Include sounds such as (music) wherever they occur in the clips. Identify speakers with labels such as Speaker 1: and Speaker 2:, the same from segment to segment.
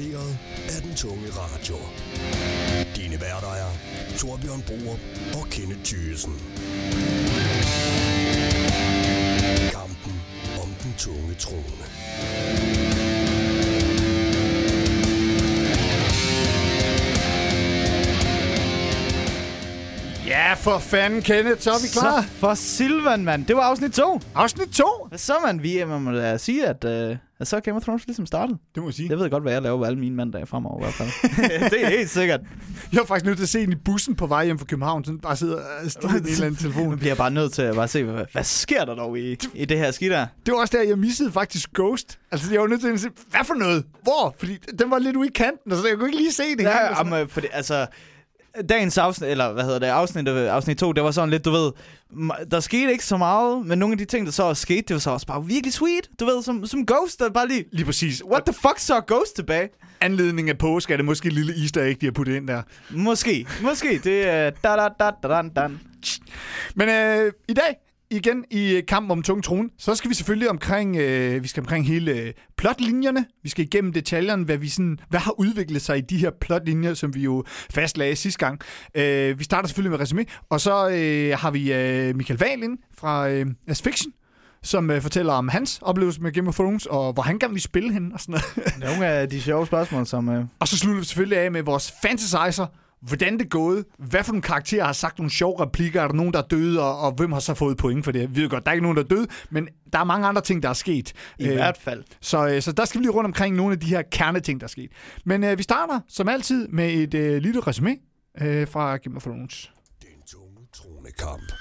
Speaker 1: produceret af den tunge radio. Dine værter er Torbjørn Bruer og Kenneth Thyssen. Kampen om den tunge trone.
Speaker 2: Ja, for fanden, Kenneth, så er vi klar.
Speaker 3: Så for Silvan, mand. Det var afsnit 2.
Speaker 2: Afsnit 2.
Speaker 3: Hvad så, mand? Vi man må da sige, at, uh, at så er Game of Thrones ligesom startet.
Speaker 2: Det må jeg sige.
Speaker 3: Jeg ved godt, hvad jeg laver alle mine mandage fremover i hvert fald. (laughs) (laughs) det er helt sikkert.
Speaker 2: Jeg var faktisk nødt til at se den i bussen på vej hjem fra København. Sådan bare sidder og stiger en eller anden telefon.
Speaker 3: Nu bliver jeg bare nødt til at bare se, hvad, hvad sker der dog i, i det her skidt der?
Speaker 2: Det var også der, jeg missede faktisk Ghost. Altså, jeg var nødt til at se, hvad for noget? Hvor? Fordi den var lidt ude i kanten, så jeg kunne ikke lige se det.
Speaker 3: Ja, jamen, fordi, altså, dagens afsnit, eller hvad hedder det, afsnit, afsnit 2, det var sådan lidt, du ved, der skete ikke så meget, men nogle af de ting, der så skete, det var så også bare virkelig sweet, du ved, som, som Ghost, der bare lige,
Speaker 2: Lige præcis.
Speaker 3: what the fuck, så er Ghost tilbage?
Speaker 2: Anledning af påske er det måske lille easter egg, de har puttet ind der.
Speaker 3: Måske, måske, det er da da da da da da.
Speaker 2: Men øh, i dag, igen i kamp om tung trone, så skal vi selvfølgelig omkring, øh, vi skal omkring hele øh, plotlinjerne. Vi skal igennem detaljerne, hvad, vi sådan, hvad har udviklet sig i de her plotlinjer, som vi jo fastlagde sidste gang. Øh, vi starter selvfølgelig med resume, og så øh, har vi øh, Michael Wahl ind fra øh, As Fiction, som øh, fortæller om hans oplevelse med Game of Thrones, og hvor han gerne vil spille hen og sådan noget.
Speaker 3: Nogle af de sjove spørgsmål, som... Øh...
Speaker 2: Og så slutter vi selvfølgelig af med vores fantasizer, hvordan det er gået, hvad for nogle karakterer har sagt nogle sjove replikker, er der nogen, der er døde, og, og hvem har så fået point for det? Vi ved godt, der er ikke nogen, der er døde, men der er mange andre ting, der er sket.
Speaker 3: I øh, hvert fald.
Speaker 2: Så, øh, så der skal vi lige rundt omkring nogle af de her kerneting, der er sket. Men øh, vi starter, som altid, med et øh, lille resume øh, fra Game of Thrones.
Speaker 1: Den tunge tronekamp.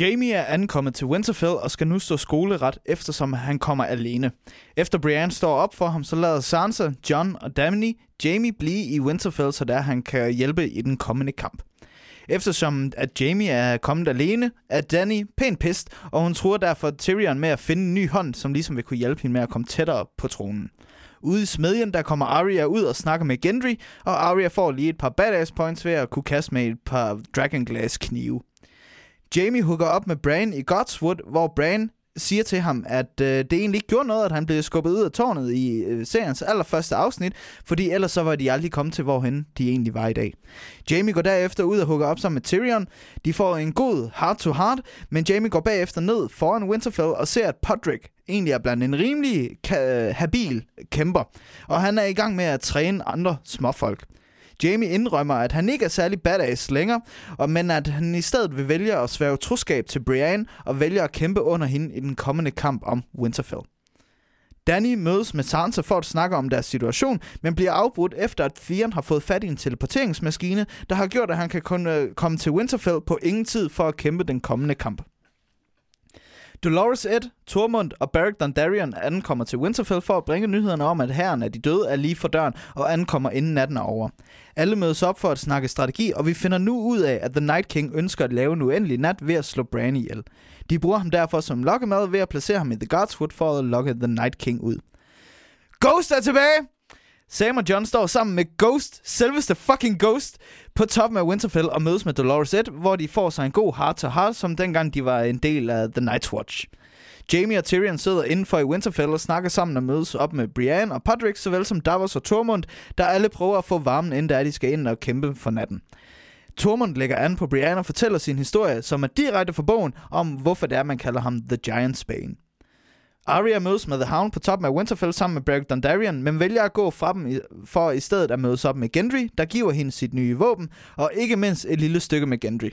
Speaker 3: Jamie er ankommet til Winterfell og skal nu stå skoleret, eftersom han kommer alene. Efter Brienne står op for ham, så lader Sansa, John og Dany Jamie blive i Winterfell, så der han kan hjælpe i den kommende kamp. Eftersom at Jamie er kommet alene, er Danny pænt pist, og hun tror derfor Tyrion med at finde en ny hånd, som ligesom vil kunne hjælpe hende med at komme tættere på tronen. Ude i smedjen, der kommer Arya ud og snakker med Gendry, og Arya får lige et par badass points ved at kunne kaste med et par Dragonglass knive. Jamie hooker op med Bran i Godswood, hvor Bran siger til ham, at øh, det egentlig ikke gjorde noget, at han blev skubbet ud af tårnet i øh, seriens allerførste afsnit, fordi ellers så var de aldrig kommet til, hvorhen de egentlig var i dag. Jamie går derefter ud og hugger op sammen med Tyrion. De får en god heart-to-heart, men Jamie går bagefter ned foran Winterfell og ser, at Podrick egentlig er blandt en rimelig ka- habil kæmper, og han er i gang med at træne andre småfolk. Jamie indrømmer, at han ikke er særlig badass længere, og men at han i stedet vil vælge at svæve troskab til Brienne og vælge at kæmpe under hende i den kommende kamp om Winterfell. Danny mødes med Sansa for at snakke om deres situation, men bliver afbrudt efter, at Theon har fået fat i en teleporteringsmaskine, der har gjort, at han kan kun øh, komme til Winterfell på ingen tid for at kæmpe den kommende kamp. Dolores Ed, Tormund og Beric Dondarrion ankommer til Winterfell for at bringe nyhederne om, at herren af de døde er lige for døren og ankommer inden natten er over. Alle mødes op for at snakke strategi, og vi finder nu ud af, at The Night King ønsker at lave en uendelig nat ved at slå Bran ihjel. De bruger ham derfor som lokkemad ved at placere ham i The Godswood for at lokke The Night King ud. Ghost er tilbage! Sam og John står sammen med Ghost, selveste fucking Ghost, på toppen af Winterfell og mødes med Dolores Ed, hvor de får sig en god heart-to-heart, som dengang de var en del af The Night's Watch. Jamie og Tyrion sidder indenfor i Winterfell og snakker sammen og mødes op med Brienne og Podrick, såvel som Davos og Tormund, der alle prøver at få varmen, inden der de skal ind og kæmpe for natten. Tormund lægger an på Brienne og fortæller sin historie, som er direkte fra bogen, om hvorfor det er, man kalder ham The Giant Bane. Arya mødes med The Hound på toppen af Winterfell sammen med Beric Dondarrion, men vælger at gå fra dem for i stedet at mødes op med Gendry, der giver hende sit nye våben, og ikke mindst et lille stykke med Gendry.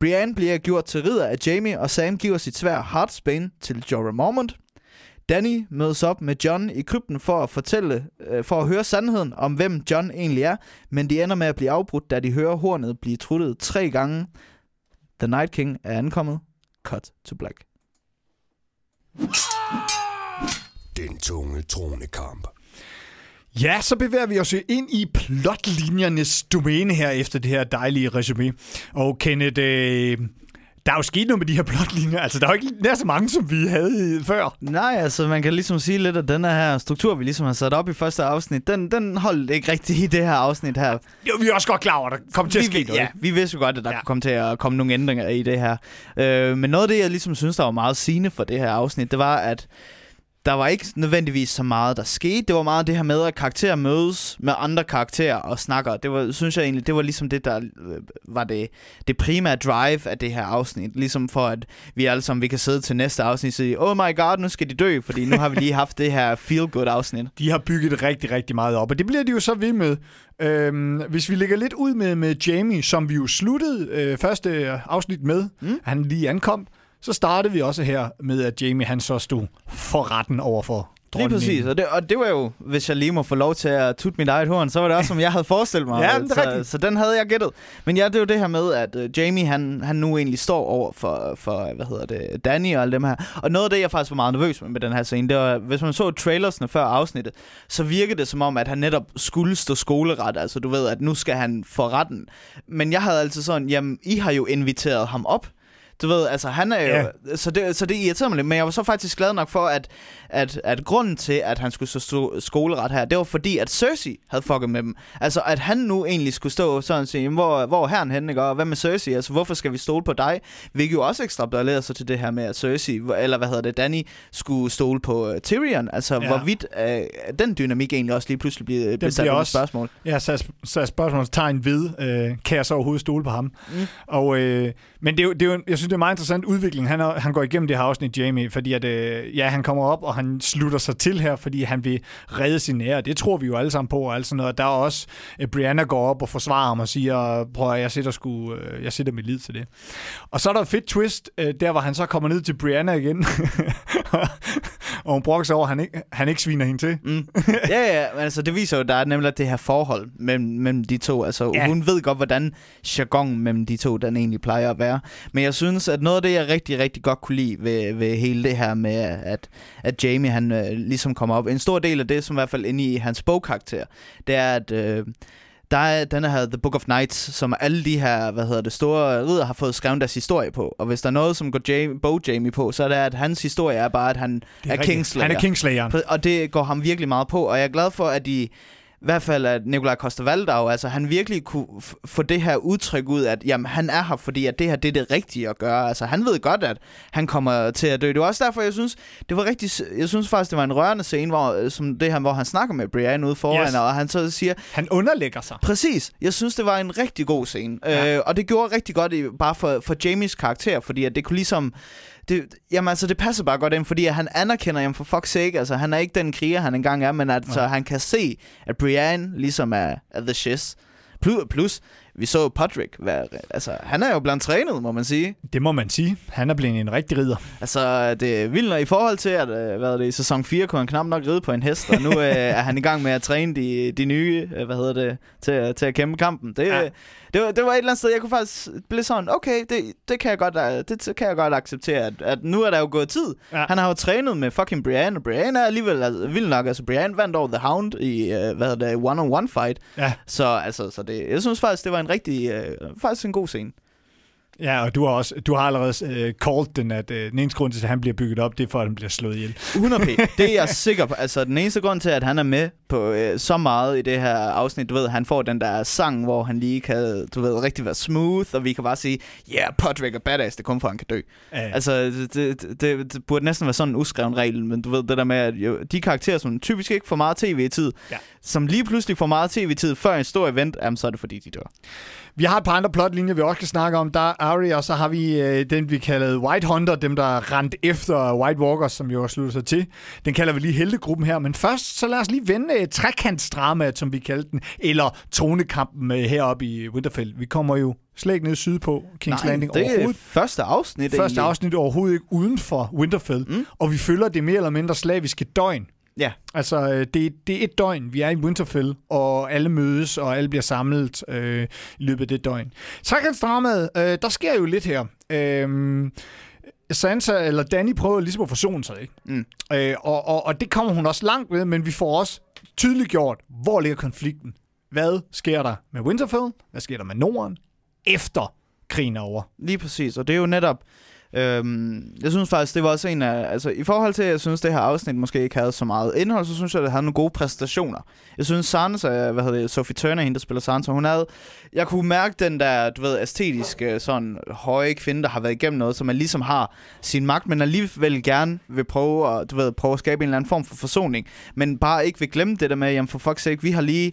Speaker 3: Brienne bliver gjort til ridder af Jamie, og Sam giver sit svær Heartsbane til Jorah Mormont. Danny mødes op med John i krypten for at fortælle, øh, for at høre sandheden om, hvem John egentlig er, men de ender med at blive afbrudt, da de hører hornet blive truttet tre gange. The Night King er ankommet. Cut to black.
Speaker 1: Den tunge tronekamp.
Speaker 2: Ja, så bevæger vi os jo ind i plotlinjernes domæne her efter det her dejlige resume. Og Kenneth, øh, der er jo sket noget med de her plotlinjer. Altså, der er jo ikke nær så mange, som vi havde før.
Speaker 3: Nej, altså man kan ligesom sige lidt, at den her struktur, vi ligesom har sat op i første afsnit, den, den holdt ikke rigtigt i det her afsnit her.
Speaker 2: Jo, vi er også godt klar over, at der kommer til at
Speaker 3: vi,
Speaker 2: ske noget.
Speaker 3: Ja, vi vidste jo godt, at der
Speaker 2: ja.
Speaker 3: kunne komme til at komme nogle ændringer i det her. Øh, men noget af det, jeg ligesom synes, der var meget sigende for det her afsnit, det var, at der var ikke nødvendigvis så meget, der skete. Det var meget det her med, at karakterer mødes med andre karakterer og snakker. Det var, synes jeg egentlig, det var ligesom det, der øh, var det, det primære drive af det her afsnit. Ligesom for, at vi alle sammen vi kan sidde til næste afsnit og sige, oh my god, nu skal de dø, fordi nu har vi lige haft det her feel-good afsnit.
Speaker 2: De har bygget rigtig, rigtig meget op, og det bliver de jo så ved med. Øhm, hvis vi lægger lidt ud med, med Jamie, som vi jo sluttede øh, første afsnit med, mm. han lige ankom, så startede vi også her med, at Jamie han så stod for retten over for
Speaker 3: Lige præcis, og det, og det var jo, hvis jeg lige må få lov til at tutte mit eget horn, så var det også, som jeg havde forestillet mig. (laughs)
Speaker 2: ja, det er
Speaker 3: så,
Speaker 2: rigtigt.
Speaker 3: så den havde jeg gættet. Men ja, det er jo det her med, at uh, Jamie, han, han nu egentlig står over for, for, hvad hedder det, Danny og alle dem her. Og noget af det, jeg faktisk var meget nervøs med, med den her scene, det var, hvis man så trailersne før afsnittet, så virkede det som om, at han netop skulle stå skoleret. Altså, du ved, at nu skal han få retten. Men jeg havde altid sådan, jamen, I har jo inviteret ham op. Du ved, altså han er jo...
Speaker 2: Ja.
Speaker 3: Så, det, så det irriterer mig lidt. Men jeg var så faktisk glad nok for, at, at, at grunden til, at han skulle stå skoleret her, det var fordi, at Cersei havde fucket med dem. Altså, at han nu egentlig skulle stå sådan og sige, "Jamen, hvor, hvor er herren henne, ikke? Og hvad med Cersei? Altså, hvorfor skal vi stole på dig? Hvilket jo også ekstrapolerede sig til det her med, at Cersei, eller hvad hedder det, Danny, skulle stole på uh, Tyrion. Altså,
Speaker 2: ja.
Speaker 3: hvorvidt uh, den dynamik egentlig også lige pludselig bliver besat
Speaker 2: bliver også-
Speaker 3: spørgsmål.
Speaker 2: Ja, så så spørgsmålstegn ved, øh, kan jeg så overhovedet stole på ham?
Speaker 3: Mm.
Speaker 2: Og, øh, men det er, jo, det er jo, jeg synes, det er meget interessant udvikling. Han, er, han går igennem det her afsnit, Jamie, fordi at, øh, ja, han kommer op, og han slutter sig til her, fordi han vil redde sin ære. Det tror vi jo alle sammen på, og alt sådan noget. Der er også, øh, Brianna går op og forsvarer ham og siger, prøv at jeg sætter, sgu, øh, jeg sætter mit lid til det. Og så er der et fedt twist, øh, der hvor han så kommer ned til Brianna igen, (laughs) og hun brokker sig over, at han ikke, han ikke sviner hende til.
Speaker 3: Mm. ja, ja, men altså det viser jo, at der er nemlig det her forhold mellem, mellem de to. Altså
Speaker 2: ja.
Speaker 3: hun ved godt, hvordan jargon mellem de to, den egentlig plejer at være. Men jeg synes, at noget af det, jeg rigtig, rigtig godt kunne lide ved, ved hele det her med, at, at Jamie han øh, ligesom kommer op. En stor del af det, som i hvert fald inde i hans bogkarakter, det er, at... Øh, der er den her The Book of Nights, som alle de her, hvad hedder det, store ridder har fået skrevet deres historie på. Og hvis der er noget, som går Jamie, bog Jamie på, så er det, at hans historie er bare, at han
Speaker 2: Det
Speaker 3: er, er. Kingslayer.
Speaker 2: Han er Kingslayer.
Speaker 3: Og det går ham virkelig meget på, og jeg er glad for, at de i hvert fald at Nikolaj Koster-Valdau, altså han virkelig kunne få det her udtryk ud, at jamen, han er her, fordi at det her det er det rigtige at gøre. Altså han ved godt, at han kommer til at dø. Det var også derfor, jeg synes, det var rigtig, jeg synes faktisk, det var en rørende scene, hvor, øh, som det her, hvor han snakker med Brian ude foran,
Speaker 2: Yes.
Speaker 3: og han så siger,
Speaker 2: Han underlægger sig.
Speaker 3: Præcis. Jeg synes, det var en rigtig god scene.
Speaker 2: Ja.
Speaker 3: Øh, og det gjorde rigtig godt i, bare for, for Jamies karakter, fordi at det kunne ligesom... Det, jamen altså, det passer bare godt ind, fordi han anerkender, jamen for fuck's sake, altså han er ikke den kriger, han engang er, men at, så han kan se, at Brian ligesom er, er the shiz. Plus, plus, vi så Patrick være, altså han er jo blandt trænet, må man sige.
Speaker 2: Det må man sige. Han er blevet en rigtig ridder.
Speaker 3: Altså, det er vildt, i forhold til, at øh, hvad er det, i sæson 4 kunne han knap nok ride på en hest, og nu øh, (laughs) er han i gang med at træne de, de nye, øh, hvad hedder det, til, at- til at kæmpe kampen. Det,
Speaker 2: Ja.
Speaker 3: ja. det, var, det var et eller andet sted, jeg kunne faktisk blive sådan, okay, det, det, kan, jeg godt, øh, det kan jeg godt acceptere, at, at nu er der jo gået tid.
Speaker 2: Ja.
Speaker 3: Han har jo trænet med fucking Brian, og Brian er alligevel altså, vild nok. Altså, Brian vandt over The Hound i, øh, hvad hedder det, one-on-one fight.
Speaker 2: Ja.
Speaker 3: Så, altså, så det, jeg synes faktisk, det var en rigtig, øh, faktisk en god scene.
Speaker 2: Ja, og du har, også, du har allerede øh, called den, at øh, den eneste grund til, at han bliver bygget op, det er for, at han bliver slået ihjel.
Speaker 3: 100 p. (laughs) Det er jeg sikker på. Altså, den eneste grund til, at han er med på øh, så meget i det her afsnit, du ved, han får den der sang, hvor han lige kan, du ved, rigtig være smooth, og vi kan bare sige, ja, yeah, Podrick er badass, det er kun for, at han kan dø.
Speaker 2: Øh,
Speaker 3: Altså, det, det, det, det burde næsten være sådan en uskreven regel, men du ved, det der med, at jo, de karakterer, som typisk ikke får meget tv-tid,
Speaker 2: Ja.
Speaker 3: som lige pludselig får meget tv-tid før en stor event, jamen, så er det fordi, de dør.
Speaker 2: vi har et par andre plotlinjer, vi også kan snakke om. Der er Ari, og så har vi øh, den, vi kalder White Hunter, dem der rent efter White Walkers, som jo har sluttet sig til. Den kalder vi lige heldegruppen her. Men først, så lad os lige vende øh, trekantsdramaet, som vi kaldte den, eller tronekampen øh, heroppe i Winterfell. Vi kommer jo slet ikke ned sydpå King's Landing
Speaker 3: det er
Speaker 2: overhovedet.
Speaker 3: første afsnit.
Speaker 2: Første
Speaker 3: egentlig.
Speaker 2: afsnit overhovedet ikke uden for Winterfell, mm. og vi følger det mere eller mindre slaviske døgn.
Speaker 3: Ja.
Speaker 2: Altså, øh, det, det er et døgn, vi er i Winterfell, og alle mødes, og alle bliver samlet øh, i løbet af det døgn. Trekantsdramaet, øh, der sker jo lidt her. Øh, Sansa, eller Danny, prøver ligesom at forsone sig, ikke?
Speaker 3: Mm.
Speaker 2: Øh, og, og, og det kommer hun også langt ved, men vi får også tydeligt gjort, hvor ligger konflikten. Hvad sker der med Winterfell? Hvad sker der med Norden? Efter krigen er over.
Speaker 3: Lige præcis, og det er jo netop Øhm, jeg synes faktisk, det var også en af... Altså, i forhold til, at jeg synes, det her afsnit måske ikke havde så meget indhold, så synes jeg, det havde nogle gode præstationer. Jeg synes, Sansa, øh, hvad hedder det, Sophie Turner, hende, der spiller Sansa, hun havde... Jeg kunne mærke den der, du ved, æstetiske, sådan høje kvinde, der har været igennem noget, som man ligesom har sin magt, men alligevel gerne vil prøve at, du ved, prøve at skabe en eller anden form for forsoning. Men bare ikke vil glemme det der med, jamen for fuck's sake, vi har lige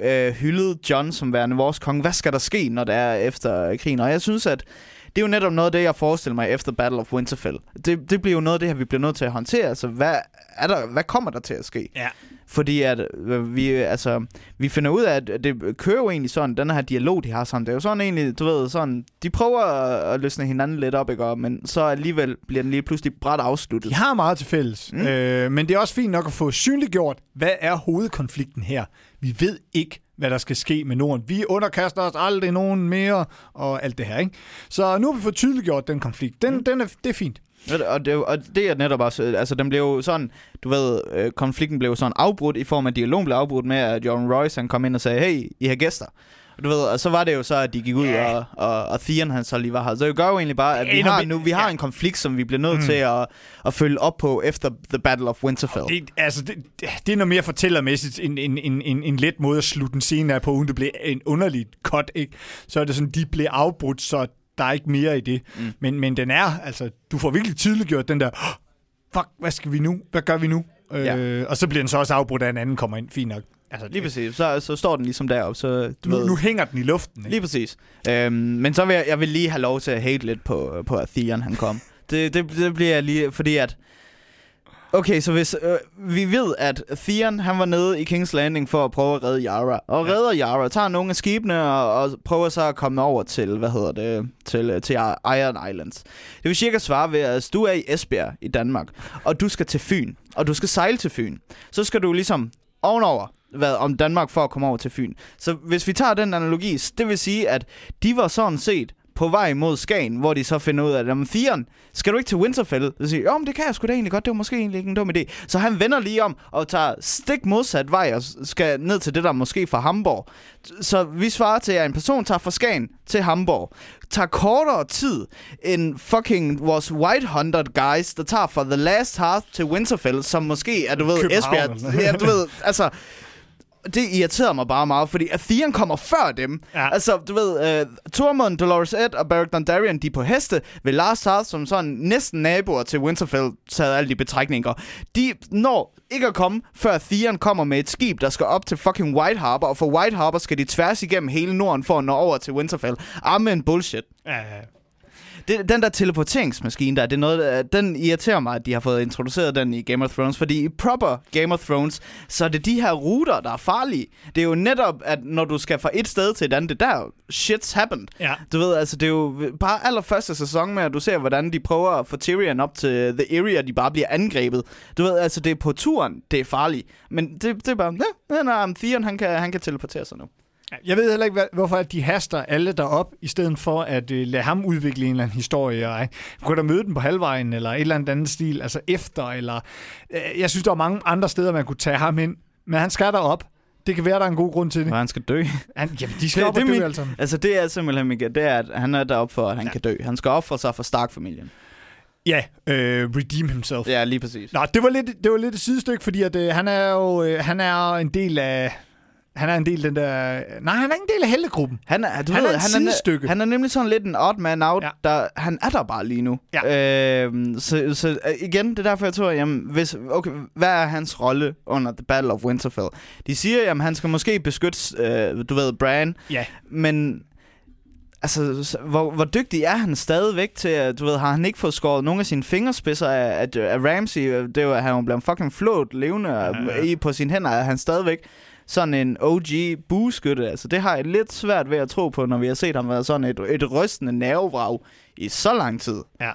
Speaker 3: øh, hyldet John som værende vores konge. Hvad skal der ske, når det er efter krigen? Og jeg synes, at det er jo netop noget af det, jeg forestiller mig efter Battle of Winterfell. Det, det bliver jo noget af det her, vi bliver nødt til at håndtere. Altså, hvad, er der, hvad kommer der til at ske?
Speaker 2: Ja.
Speaker 3: Fordi at øh, vi, altså, vi finder ud af, at det kører jo egentlig sådan, den her dialog, de har sammen, det er jo sådan egentlig, du ved, sådan, de prøver at, at løsne hinanden lidt op, ikke? men så alligevel bliver den lige pludselig bræt afsluttet.
Speaker 2: De har meget til fælles, mm. øh, men det er også fint nok at få synliggjort, hvad er hovedkonflikten her? Vi ved ikke, hvad der skal ske med Norden. Vi underkaster os aldrig nogen mere, og alt det her, ikke? Så nu har vi fået tydeliggjort den konflikt. Den, mm. den er, det er fint.
Speaker 3: Og det, og det er netop også, altså den blev jo sådan, du ved, øh, konflikten blev sådan afbrudt i form af dialogen blev afbrudt med, at John Royce han kom ind og sagde, hey, I har gæster. Du ved, og så var det jo så, at de gik ud, yeah. og, og, og Theon han så lige var her. Så det gør jo egentlig bare, at vi har, nu, vi har en konflikt, som vi bliver nødt mm. til at, at følge op på efter The Battle of Winterfell.
Speaker 2: Det, altså, det, det er noget mere fortællermæssigt, en, en, en, en, en let måde at slutte en scene af på, uden det blev en underlig cut, ikke? Så er det sådan, de blev afbrudt, så der er ikke mere i det. Mm. Men, men den er, altså, du får virkelig tydeligt gjort den der, fuck, hvad skal vi nu? Hvad gør vi nu? Ja. Øh, og så bliver den så også afbrudt af en anden kommer ind. Fint nok.
Speaker 3: Altså, Lige præcis. Så, så står den ligesom deroppe. Så,
Speaker 2: du nu, ved. nu hænger den i luften. Ikke?
Speaker 3: Lige præcis. Øhm, men så vil jeg, jeg vil lige have lov til at hate lidt på, på at Theon han kom. (laughs) det, det, det bliver jeg lige, fordi at Okay, så hvis øh, vi ved, at Theon han var nede i King's Landing for at prøve at redde Yara, og ja. redder Yara, tager nogle af skibene og, og prøver så at komme over til, hvad hedder det, til, til Iron Islands. Det vil cirka svare ved, at du er i Esbjerg i Danmark, og du skal til Fyn, og du skal sejle til Fyn. Så skal du ligesom ovenover hvad, om Danmark for at komme over til Fyn. Så hvis vi tager den analogi, det vil sige, at de var sådan set på vej mod Skagen, hvor de så finder ud af, at Theon, skal du ikke til Winterfell? Så siger jo, men det kan jeg sgu da egentlig godt, det var måske egentlig ikke en dum idé. Så han vender lige om og tager stik modsat vej og skal ned til det der måske fra Hamburg. Så vi svarer til, at en person tager fra Skagen til Hamburg, tager kortere tid end fucking vores White Hunter guys, der tager fra The Last Hearth til Winterfell, som måske er, du ved, Esbjerg. Ja, du ved, altså det irriterede mig bare meget, fordi Atheon kommer før dem. Ja. Altså, du ved, uh, Tormund, Dolores Ed og Beric Dondarrion, de er på heste ved Lars South, som sådan næsten naboer til Winterfell, taget alle de betrækninger. De når ikke at komme, før Theon kommer med et skib, der skal op til fucking White Harbor, og for White Harbor skal de tværs igennem hele Norden for at nå over til Winterfell. Amen bullshit. Ja, ja det, den der teleporteringsmaskine der, det er noget, den irriterer mig, at de har fået introduceret den i Game of Thrones, fordi i proper Game of Thrones, så er det de her ruter, der er farlige. Det er jo netop, at når du skal fra et sted til et andet, det der shit's happened. Ja. Du ved, altså det er jo bare allerførste sæson med, at du ser, hvordan de prøver at få Tyrion op til The Area, de bare bliver angrebet. Du ved, altså det er på turen, det er farligt. Men det, det er bare, ja, nej, Theon, han kan, han kan teleportere sig nu.
Speaker 2: Jeg ved heller ikke, hvorfor de haster alle derop, i stedet for at uh, lade ham udvikle en eller anden historie. Og, kunne da møde den på halvvejen, eller et eller andet andet stil, altså efter, eller... Uh, jeg synes, der er mange andre steder, man kunne tage ham ind, men han skal derop. Det kan være, der er en god grund til det.
Speaker 3: Og han skal dø. (laughs)
Speaker 2: Han, jamen, de skal det, op det, og dø, min, altså.
Speaker 3: Altså, det er simpelthen, Michael, det er, at han er deroppe for, at han ja. kan dø. Han skal ofre sig for Stark-familien.
Speaker 2: Ja, øh, redeem himself.
Speaker 3: Ja, lige præcis.
Speaker 2: Nå, det var lidt, det var lidt et sidestykke, fordi at, øh, han er jo øh, han er en del af han er en del af den der... Nej, han er ikke en del af heldegruppen.
Speaker 3: Han er, du han ved, er han er, han er nemlig sådan lidt en odd man out. Ja. Der, han er der bare lige nu. Ja. Øhm, så, så øh, igen, det er derfor, jeg tror, jamen, hvis, okay, hvad er hans rolle under The Battle of Winterfell? De siger, at han skal måske beskytte, øh, du ved, Bran. Ja. Men altså, hvor, hvor dygtig er han stadigvæk til, at, du ved, har han ikke fået skåret nogle af sine fingerspidser af, af, af Ramsey? Det var, han blevet fucking flået levende ja, ja. i på sine hænder. Er han stadigvæk sådan en OG bueskytte. Altså, det har jeg lidt svært ved at tro på, når vi har set ham være sådan et, et rystende nervevrag i så lang tid. Ja.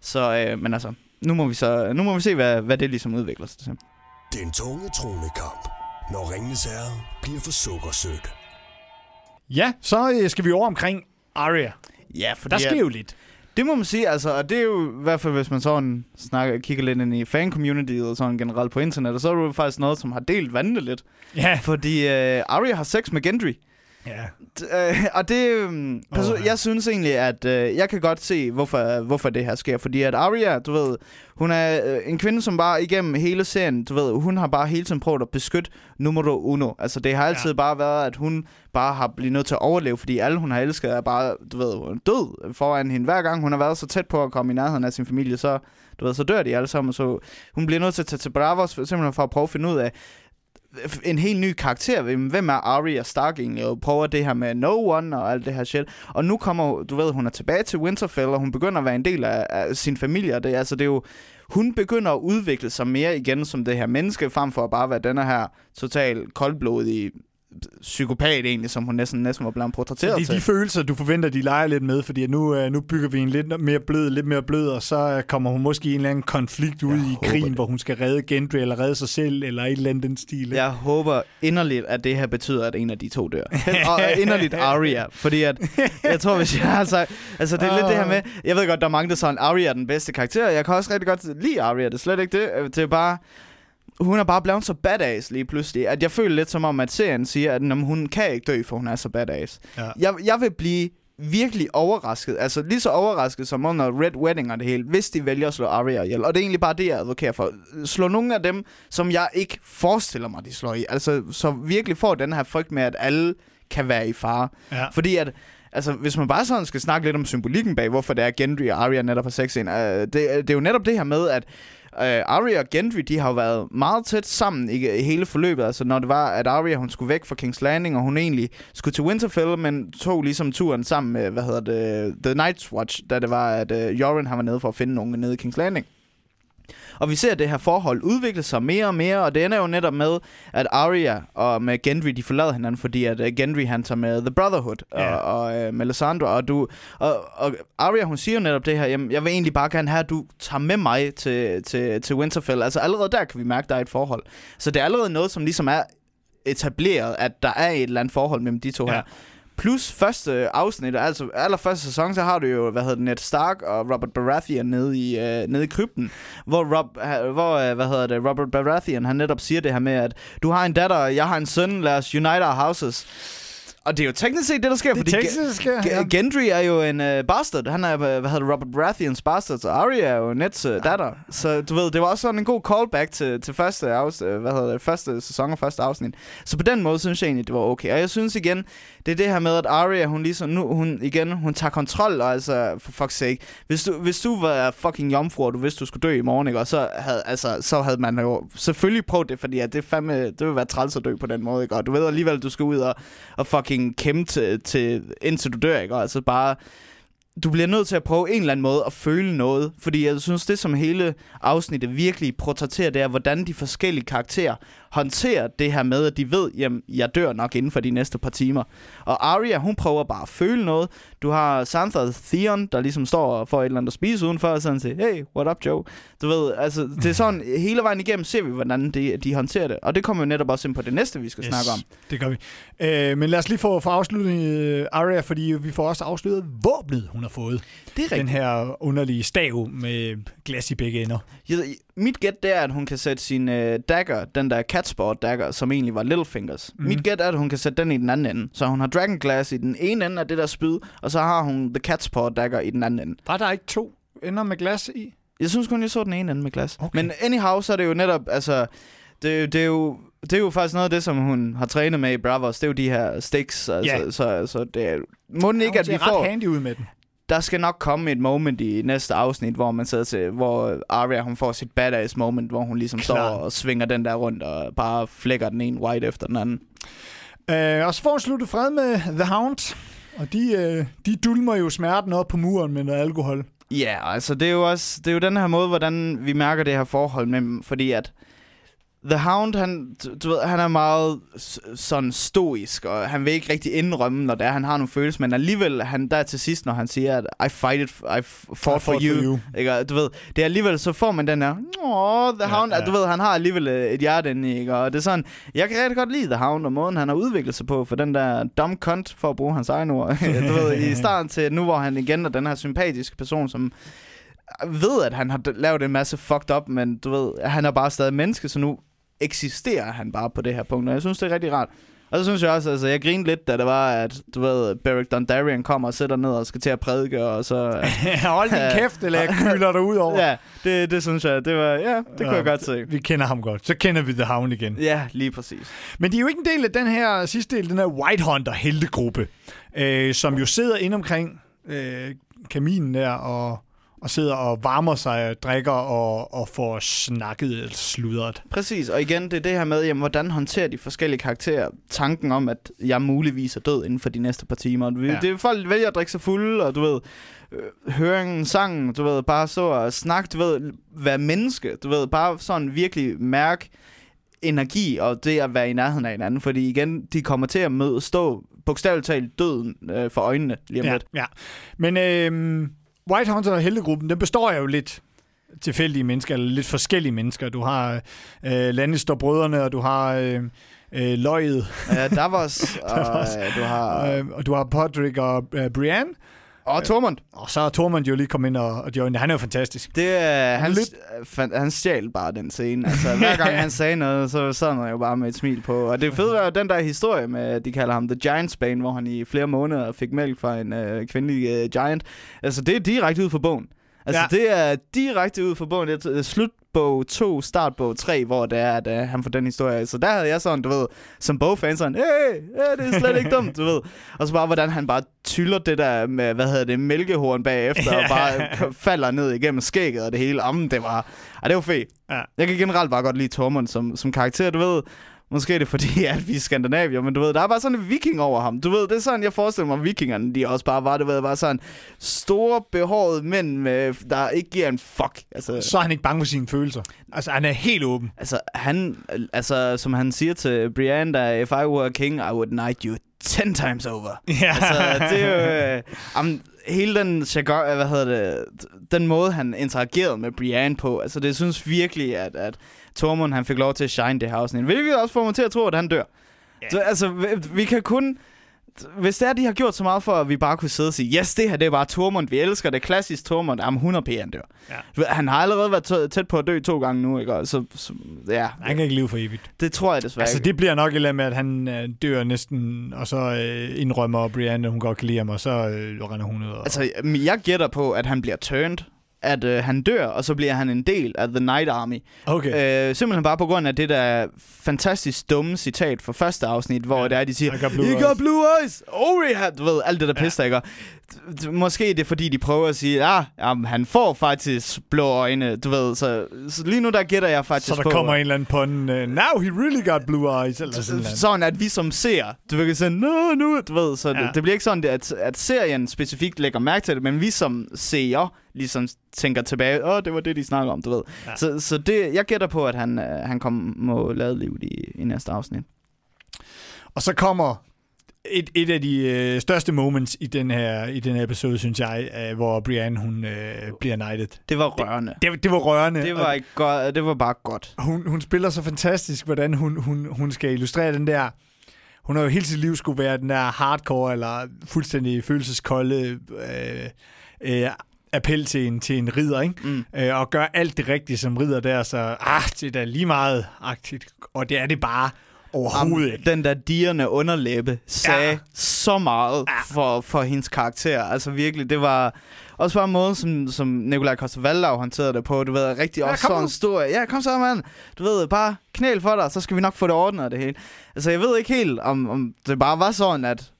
Speaker 3: Så, øh, men altså, nu må vi, så, nu må vi se, hvad, hvad det ligesom udvikler sig til.
Speaker 1: Den tunge tronekamp, når Ringenes Herre bliver for sukkersødt.
Speaker 2: Ja, så øh, skal vi over omkring Arya.
Speaker 3: Ja, for
Speaker 2: der sker jo lidt.
Speaker 3: Det må man sige, altså, og det er jo i hvert fald, hvis man sådan snakker, kigger lidt ind i fan-community og sådan generelt på internet, og så er det jo faktisk noget, som har delt vandene lidt. Ja. Fordi uh, Arya har sex med Gendry.
Speaker 2: Ja.
Speaker 3: Øh, og det, øhm, perso-
Speaker 2: ja.
Speaker 3: jeg synes egentlig, at øh, jeg kan godt se, hvorfor, hvorfor det her sker. Fordi at Arya, du ved, hun er øh, en kvinde, som bare igennem hele serien, du ved, hun har bare hele tiden prøvet at beskytte numero uno. Altså det har altid
Speaker 2: Ja.
Speaker 3: bare været, at hun bare har blivet nødt til at overleve, fordi alle hun har elsket er bare, du ved, død foran hende. Hver gang hun har været så tæt på at komme i nærheden af sin familie, så, du ved, så dør de alle sammen. Så hun bliver nødt til at tage til Bravos, simpelthen for at prøve at finde ud af, en helt ny karakter. Hvem hvem er Arya Stark egentlig? Og prøver det her med No One og alt det her shit. Og nu kommer, du ved, hun er tilbage til Winterfell, og hun begynder at være en del af, af sin familie. Og det, altså, det er jo, hun begynder at udvikle sig mere igen som det her menneske, frem for at bare være den her total koldblodige psykopat egentlig, som hun næsten, næsten var blevet portrætteret
Speaker 2: Det er
Speaker 3: til.
Speaker 2: de følelser, du forventer, de leger lidt med, fordi nu, øh, nu bygger vi en lidt mere blød, lidt mere blød, og så øh, kommer hun måske i en eller anden konflikt ud i krigen,
Speaker 3: det.
Speaker 2: hvor hun skal redde Gendry, eller redde sig selv, eller et eller andet den stil. ikke?
Speaker 3: Jeg håber inderligt, at det her betyder, at en af de to dør. (laughs) og inderligt Arya, fordi at, jeg tror, hvis jeg sagt... Altså, det er lidt det her med... Jeg ved godt, der er mange, der at Arya er den bedste karakter. Jeg kan også rigtig godt lide Arya, det er slet ikke det. Det er bare... Hun er bare blevet så badass lige pludselig, at jeg føler lidt som om, at serien siger, at jamen, hun kan ikke dø, for hun er så badass.
Speaker 2: Ja.
Speaker 3: Jeg, jeg vil blive virkelig overrasket, altså lige så overrasket som under Red Wedding og det hele, hvis de vælger at slå Arya ihjel. Og det er egentlig bare det, jeg advokerer for. Slå nogle af dem, som jeg ikke forestiller mig, de slår i. Altså, så virkelig får den her frygt med, at alle kan være i fare.
Speaker 2: Ja.
Speaker 3: Fordi at, altså, hvis man bare sådan skal snakke lidt om symbolikken bag, hvorfor det er Gendry og Arya netop har sex ind, øh, det, det er jo netop det her med, at øh, Arya og Gendry, de har jo været meget tæt sammen i, i hele forløbet. Altså, når det var, at Arya, hun skulle væk fra King's Landing, og hun egentlig skulle til Winterfell, men tog ligesom turen sammen med, hvad hedder det, The Night's Watch, da det var, at øh, Joren han var nede for at finde nogen nede i King's Landing. Og vi ser det her forhold udvikle sig mere og mere, og det ender jo netop med, at Arya og med Gendry, de forlader hinanden, fordi at uh, Gendry han tager med The Brotherhood
Speaker 2: Ja.
Speaker 3: og, og uh, Melisandre, og, du, og, og Arya hun siger jo netop det her, jamen, jeg vil egentlig bare gerne have, at du tager med mig til, til, til Winterfell. Altså allerede der kan vi mærke, at der er et forhold. Så det er allerede noget, som ligesom er etableret, at der er et eller andet forhold mellem de to
Speaker 2: Ja.
Speaker 3: her. Plus første afsnit, altså allerførste sæson, så har du jo, hvad hedder det, Ned Stark og Robert Baratheon nede i, øh, nede i krypten, hvor, Rob, hvor øh, hvad hedder det, Robert Baratheon, han netop siger det her med, at du har en datter, og jeg har en søn, lad os unite our houses. Og det er jo teknisk set det, der sker,
Speaker 2: Det
Speaker 3: fordi
Speaker 2: er
Speaker 3: Ge-
Speaker 2: teknisk, ja.
Speaker 3: Ge- Gendry er jo en uh, bastard. Han er, øh, hvad hedder Robert Baratheons bastard, og Arya er jo Neds uh, datter. Så du ved, det var også sådan en god callback til, til første, afs, uh, hvad hedder det, første sæson og første afsnit. Så på den måde synes jeg egentlig, det var okay. Og jeg synes igen, det er det her med, at Arya, hun ligesom, nu, hun igen, hun tager kontrol, og altså, for fuck's sake. Hvis du, hvis du var fucking jomfru, og du vidste, du skulle dø i morgen, ikke? Og så havde, altså, så havde man jo selvfølgelig prøvet det, fordi at det, fandme, det vil være træls at dø på den måde, ikke? Og du ved alligevel, du skal ud og, og fucking kæmpe til, til, indtil du dør, ikke? Og altså bare du bliver nødt til at prøve en eller anden måde at føle noget. Fordi jeg synes, det som hele afsnittet virkelig portrætterer, det er, hvordan de forskellige karakterer håndterer det her med, at de ved, jamen, jeg dør nok inden for de næste par timer. Og Arya, hun prøver bare at føle noget. Du har Sansa Theon, der ligesom står og får et eller andet at spise udenfor, og sådan siger, hey, what up, Joe? Du ved, altså, det er sådan, (laughs) hele vejen igennem ser vi, hvordan de, de håndterer det. Og det kommer jo netop også ind på det næste, vi skal yes. snakke om.
Speaker 2: det gør vi. Øh, men lad os lige få, få afsluttet øh, Arya, fordi vi får også afsluttet våbnet, hun har fået.
Speaker 3: Det er
Speaker 2: Den
Speaker 3: rigtigt.
Speaker 2: her underlige stav med glas i begge ender.
Speaker 3: Jeg, mit gæt det er, at hun kan sætte sin øh, dagger, den der catsport dagger, som egentlig var Littlefingers. Mm. Mit gæt er, at hun kan sætte den i den anden ende. Så hun har Dragon Glass i den ene ende af det der spyd, og så har hun The Catsport dagger i den anden ende.
Speaker 2: Var der ikke to ender med glas i?
Speaker 3: Jeg synes kun, jeg så den ene ende med glas.
Speaker 2: Okay.
Speaker 3: Men anyhow, så er det jo netop, altså, det, det er jo... Det er jo faktisk noget af det, som hun har trænet med i Bravos. Det er jo de her sticks. Altså,
Speaker 2: Ja.
Speaker 3: Så, så det er... Må den ikke,
Speaker 2: Hun
Speaker 3: at vi får...
Speaker 2: ret handy ud med den.
Speaker 3: Der skal nok komme et moment i næste afsnit, hvor man sidder til, hvor Arya hun får sit badass moment, hvor hun ligesom
Speaker 2: Klart.
Speaker 3: står og svinger den der rundt og bare flækker den ene white efter den anden.
Speaker 2: Øh, og så får hun sluttet fred med The Hound. Og de, øh, de dulmer jo smerten op på muren med noget alkohol.
Speaker 3: Ja, altså det er jo også, det er jo den her måde, hvordan vi mærker det her forhold med dem, fordi at The Hound, han, du, ved, han er meget sådan stoisk, og han vil ikke rigtig indrømme, når det er, han har nogle følelser, men alligevel, han der til sidst, når han siger, at I fight it, I fought for,
Speaker 2: fought for
Speaker 3: you,
Speaker 2: you.
Speaker 3: Ikke? Og du ved, det er alligevel, så får man den her, åh, The
Speaker 2: Ja,
Speaker 3: Hound,
Speaker 2: ja.
Speaker 3: du ved, han har alligevel øh, et hjerte inde, i, ikke? Og det er sådan, jeg kan rigtig godt lide The Hound, og måden, han har udviklet sig på, for den der dumb cunt, for at bruge hans egen ord, (laughs) du ved, i (laughs) starten til nu, hvor han igen er den her sympatiske person, som ved, at han har lavet en masse fucked up, men du ved, han er bare stadig menneske, så nu eksisterer han bare på det her punkt, og jeg synes, det er rigtig rart. Og så synes jeg også, altså jeg grinede lidt, da det var, at du ved, Beric Dondarrion kommer og sætter ned og skal til at prædike, og så... (laughs)
Speaker 2: Hold din kæft, eller jeg kylder dig ud over.
Speaker 3: ja, det, det synes jeg, det var, ja, det kunne
Speaker 2: Ja.
Speaker 3: jeg godt se.
Speaker 2: Vi kender ham godt. Så kender vi The Hound igen.
Speaker 3: Ja, lige præcis.
Speaker 2: Men de er jo ikke en del af den her sidste del, den her White Hunter heltegruppe, øh, som jo sidder inde omkring øh, kaminen der og, og sidder og varmer sig og drikker og, og får snakket sludret.
Speaker 3: Præcis, og igen, det er det her med, jamen, hvordan håndterer de forskellige karakterer tanken om, at jeg muligvis er død inden for de næste par timer. Vi,
Speaker 2: Ja.
Speaker 3: Det er folk vælger at drikke sig fulde, og du ved, øh, høringen, sangen, du ved, bare så og snakke, du ved, være menneske, du ved, bare sådan virkelig mærke energi og det at være i nærheden af hinanden, fordi igen, de kommer til at møde, stå bogstaveligt talt døden øh, for øjnene lige om
Speaker 2: Ja,
Speaker 3: lidt.
Speaker 2: ja. Men øh, White Hunter og heltegruppen, den består jo lidt tilfældige mennesker, eller lidt forskellige mennesker. Du har øh, Lannister-brødrene, og du har øh, øh, Løjet,
Speaker 3: Ja, også, (laughs) og, øh, du har,
Speaker 2: øh, og du har Podrick og øh, Brienne.
Speaker 3: Og Tormund.
Speaker 2: Og så er Tormund jo lige kommet ind og, og joined. Han er jo fantastisk.
Speaker 3: Det er, han,
Speaker 2: Lidt-
Speaker 3: fan, han stjal bare den scene. Altså, hver (laughs) gang han sagde noget, så sad han jo bare med et smil på. Og det fede var jo den der historie med, de kalder ham The Giant Bane, hvor han i flere måneder fik mælk fra en øh, kvindelig øh, giant. Altså, det er direkte ud fra bogen. Altså,
Speaker 2: Ja.
Speaker 3: det er direkte ud fra bogen. Det er slutbog 2, startbog 3, hvor det er, at øh, han får den historie. Så der havde jeg sådan, du ved, som bogfan sådan, hey, hey, det er slet ikke dumt, du ved. Og så bare, hvordan han bare tyller det der med, hvad hedder det, mælkehorn bagefter, og bare k- falder ned igennem skægget og det hele. Jamen, det var, ej, det var fedt.
Speaker 2: Ja.
Speaker 3: Jeg kan generelt bare godt lide Tormund som, som karakter, du ved. Måske er det fordi, (laughs) at vi er skandinavier, men du ved, der er bare sådan en viking over ham. Du ved, det er sådan, jeg forestiller mig, at vikingerne, de også bare var, du ved, bare sådan store, behårede mænd, med, der ikke giver en fuck. Altså,
Speaker 2: Så er han ikke bange for sine følelser. Altså, han er helt åben.
Speaker 3: altså, han, altså, som han siger til Brienne, der, if I were a king, I would knight you 10 times over. (laughs)
Speaker 2: Ja.
Speaker 3: Altså, det er jo... Øh, um, hele den, jargon- hvad hedder det, den måde, han interagerede med Brienne på, altså det synes virkelig, at, at Tormund, han fik lov til at shine det her afsnit. Hvilket også får mig til at tro, at han dør.
Speaker 2: Ja.
Speaker 3: Så, altså, vi, vi kan kun... Hvis det er, de har gjort så meget for, at vi bare kunne sidde og sige, yes, det her det er bare Tormund, vi elsker det, klassisk Tormund, jamen 100 p, han dør.
Speaker 2: Ja.
Speaker 3: Han har allerede været tæ- tæt på at dø to gange nu, ikke? Så, så ja,
Speaker 2: Han kan ikke leve for evigt.
Speaker 3: det tror jeg desværre
Speaker 2: Altså,
Speaker 3: ikke.
Speaker 2: det bliver nok et med, at han øh, dør næsten, og så øh, indrømmer Brienne, at hun godt kan lide ham, og så øh, render hun ud. Og...
Speaker 3: Altså, jeg gætter på, at han bliver turned, at øh, han dør, og så bliver han en del af The Night Army.
Speaker 2: okay.
Speaker 3: Øh, simpelthen bare på grund af det der fantastisk dumme citat fra første afsnit, hvor
Speaker 2: Ja,
Speaker 3: det er, de siger,
Speaker 2: I got blue eyes."
Speaker 3: got blue eyes! Oh yeah! Du ved, alt det der
Speaker 2: Ja.
Speaker 3: pis, der ikke? Måske det er fordi, de prøver at sige, ah, jamen, han får faktisk blå øjne, du ved. Så, så lige nu, der gætter jeg faktisk
Speaker 2: så der
Speaker 3: på...
Speaker 2: kommer en eller anden på den, uh, now he really got blue eyes, eller sådan noget.
Speaker 3: sådan at vi som ser, du vil sige, nå, nu, du ved, så ja. Det, det bliver ikke sådan, at, at serien specifikt lægger mærke til det, men vi som seere ligesom tænker tilbage, åh, det var det, de snakker om, du ved.
Speaker 2: Ja.
Speaker 3: Så, så det, jeg gætter på, at han, øh, han kom, må lade liv i, i næste afsnit.
Speaker 2: Og så kommer et, et af de øh, største moments i den her i den her episode, synes jeg, øh, hvor Brienne hun øh, bliver knighted.
Speaker 3: Det var rørende.
Speaker 2: Det, det var rørende.
Speaker 3: Det var, ikke godt, det var bare godt.
Speaker 2: hun, hun spiller så fantastisk, hvordan hun, hun, hun skal illustrere den der... Hun har jo hele sit liv skulle være den der hardcore, eller fuldstændig følelseskolde øh, øh, appel til en, til en ridder, ikke?
Speaker 3: Mm.
Speaker 2: Øh, og gøre alt det rigtige som ridder der, så ah, det er da lige meget aktivt. Og det er det bare overhovedet ikke.
Speaker 3: den der dirrende underlæbe sagde
Speaker 2: Ja.
Speaker 3: så meget
Speaker 2: Ja.
Speaker 3: for, for hendes karakter. Altså virkelig, det var også bare en måde, som, som Nikolaj Koster håndterede det på. Du ved, rigtig
Speaker 2: Ja,
Speaker 3: også sådan stor... Ja, kom så, mand. Du ved, bare knæl for dig, så skal vi nok få det ordnet det hele. Altså, jeg ved ikke helt, om, om det bare var sådan, at,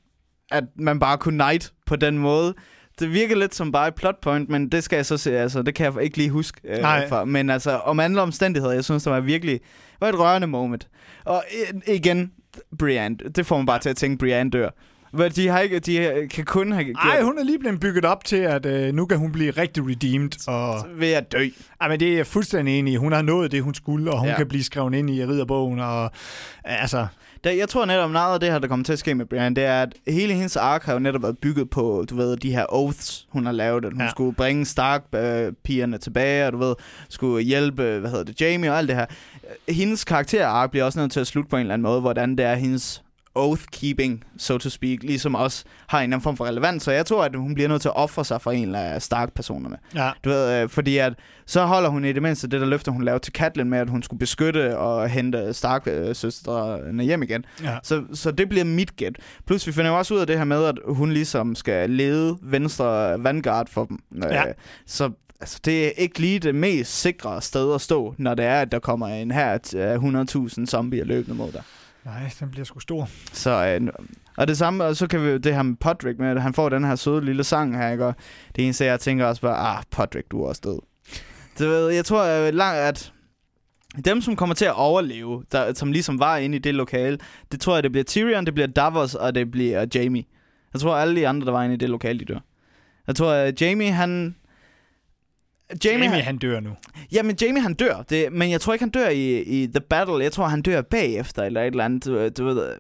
Speaker 3: at man bare kunne night på den måde. Det virker lidt som bare et plot point, men det skal jeg så se, altså, det kan jeg ikke lige huske. Øh,
Speaker 2: Nej.
Speaker 3: for. Men altså, om andre omstændigheder, jeg synes, det var virkelig var et rørende moment. Og i- igen, Brienne, det får man bare til at tænke, Brienne dør. Hvad, De, har ikke, de kan kun have gjort
Speaker 2: Ej, hun er lige blevet bygget op til, at øh, nu kan hun blive rigtig redeemed. Og,
Speaker 3: ved at dø.
Speaker 2: ej, men det er jeg fuldstændig enig i. Hun har nået det, hun skulle, og hun. Ja. kan blive skrevet ind i ridderbogen. Og, altså,
Speaker 3: Der, jeg tror netop meget af det her, der kommer til at ske med Brienne, det er, at hele hendes ark har jo netop været bygget på, du ved, de her oaths, hun har lavet. At hun
Speaker 2: ja.
Speaker 3: skulle bringe Stark-pigerne tilbage, og du ved, skulle hjælpe, hvad hedder det, Jamie og alt det her. Hendes karakter-ark bliver også nødt til at slutte på en eller anden måde, hvordan det er, hendes oath-keeping, so to speak, ligesom også har en eller anden form for relevans. Så jeg tror, at hun bliver nødt til at ofre sig for en af Stark-personerne.
Speaker 2: Ja.
Speaker 3: Du ved, øh, fordi at, så holder hun i det mindste det der løfte, hun lavede til Catelyn med, at hun skulle beskytte og hente Stark-søstrene hjem igen.
Speaker 2: ja.
Speaker 3: Så, så det bliver mit gæt. Plus vi finder jo også ud af det her med, at hun ligesom skal lede venstre vanguard for dem.
Speaker 2: Ja.
Speaker 3: Øh, så altså, det er ikke lige det mest sikre sted at stå, når det er, at der kommer en her af 100.000 zombier løbende mod dig.
Speaker 2: Nej, den bliver sgu stor.
Speaker 3: Så, øh, og det samme, og så kan vi det her med Podrick med, at han får den her søde lille sang her, ikke? Og det eneste, jeg tænker også bare, ah, Podrick, du er også død. Du ved, jeg tror øh, langt, at dem, som kommer til at overleve, der, som ligesom var inde i det lokale, det tror jeg, det bliver Tyrion, det bliver Davos, og det bliver Jamie. Jeg tror, alle de andre, der var inde i det lokale, de dør. Jeg tror, øh, at Jamie, han...
Speaker 2: Jamie,
Speaker 3: han,
Speaker 2: han dør nu.
Speaker 3: Jamen, Jamie han dør, det, men jeg tror ikke, han dør i, i The Battle. Jeg tror, han dør bagefter, eller et eller andet. Du, du ved,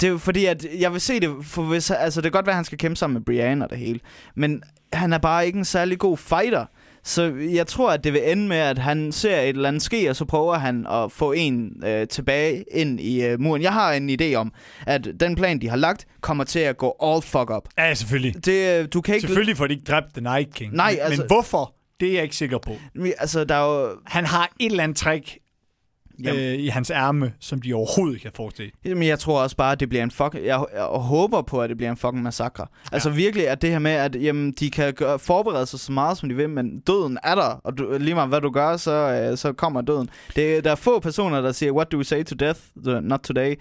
Speaker 3: det er jo fordi, at jeg vil se det, for hvis, altså det kan godt være, at han skal kæmpe sammen med Brienne og det hele, men han er bare ikke en særlig god fighter. Så jeg tror, at det vil ende med, at han ser et eller andet ske, og så prøver han at få en øh, tilbage ind i øh, muren. Jeg har en idé om, at den plan, de har lagt, kommer til at gå all fuck up.
Speaker 2: Ja, selvfølgelig.
Speaker 3: Det, øh, du kan ikke...
Speaker 2: Selvfølgelig får de ikke dræbt The Night King.
Speaker 3: Nej,
Speaker 2: Men-
Speaker 3: altså-
Speaker 2: Men hvorfor? Det er jeg ikke sikker på.
Speaker 3: Altså, der er jo...
Speaker 2: Han har et eller andet trick
Speaker 3: Jamen.
Speaker 2: øh, i hans ærme, som de overhovedet ikke kan forestille.
Speaker 3: Jamen, jeg tror også bare, at det bliver en fuck... Jeg, jeg håber på, at det bliver en fucking massakre. Ja. Altså virkelig, at det her med, at jamen, de kan gøre, forberede sig så meget, som de vil, men døden er der, og du, lige meget hvad du gør, så, øh, så kommer døden. Det, der er få personer, der siger, what do we say to death? Not today.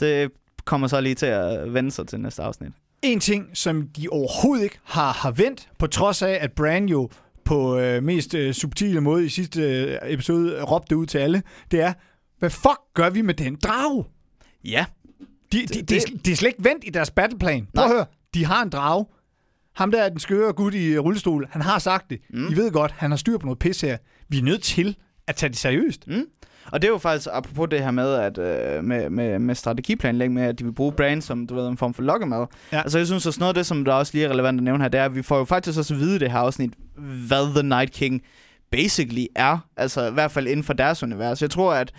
Speaker 3: Det kommer så lige til at vende sig til næste afsnit.
Speaker 2: En ting, som de overhovedet ikke har, har vendt, på trods af, at Bran jo på øh, mest øh, subtile måde i sidste øh, episode råbte ud til alle, det er, hvad fuck gør vi med den drage?
Speaker 3: Ja.
Speaker 2: De, de, de, de, de er slet ikke vendt i deres battleplan. Prøv at høre, de har en drage. Ham der er den skøre gut i øh, rullestol, han har sagt det. Mm. I ved godt, han har styr på noget pis her. Vi er nødt til at tage det seriøst.
Speaker 3: Mm. Og det er jo faktisk, apropos det her med, at, øh, med, med, med strategiplanlægning, med at de vil bruge brand som du ved, en form for lokkemad.
Speaker 2: Ja.
Speaker 3: Altså jeg synes også noget af det, som der også lige er relevant at nævne her, det er, at vi får jo faktisk også at vide det her afsnit, hvad The Night King basically er. Altså i hvert fald inden for deres univers. Jeg tror, at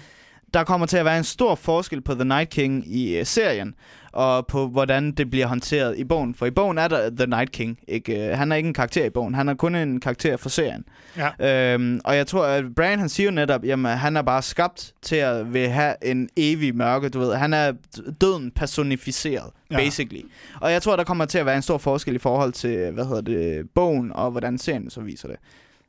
Speaker 3: der kommer til at være en stor forskel på The Night King i uh, serien, og på hvordan det bliver håndteret i bogen. For i bogen er der The Night King. Ikke? Uh, han er ikke en karakter i bogen, han er kun en karakter for serien.
Speaker 2: Ja.
Speaker 3: Øhm, og jeg tror, at Brian han siger jo netop, jamen han er bare skabt til at vil have en evig mørke, du ved. Han er døden personificeret,
Speaker 2: ja.
Speaker 3: basically. Og jeg tror, der kommer til at være en stor forskel i forhold til, hvad hedder det, bogen, og hvordan serien så viser det.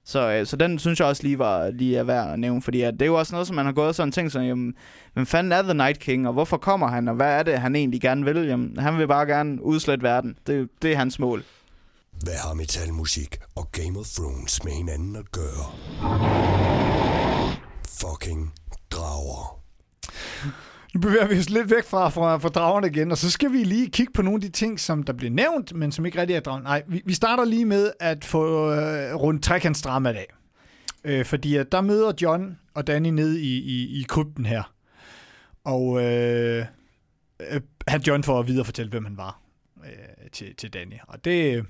Speaker 3: Så, øh, så den synes jeg også lige var lige er værd at nævne, fordi at det er jo også noget, som man har gået sådan ting, som, jamen, hvem fanden er The Night King, og hvorfor kommer han, og hvad er det, han egentlig gerne vil? Jamen, han vil bare gerne udslette verden. Det, det er hans mål.
Speaker 1: Hvad har metalmusik og Game of Thrones med hinanden at gøre? Fucking drager.
Speaker 2: Nu bevæger vi os lidt væk fra, fra, fra dragerne igen, og så skal vi lige kigge på nogle af de ting, som der bliver nævnt, men som ikke rigtig er dragen. Nej, vi, vi starter lige med at få øh, rundt trekantsdramaet af. Øh, fordi at der møder John og Danny ned i, i, i krypten her. Og øh, øh, han John får at videre fortælle, hvem han var øh, til, til Danny. Og det, det,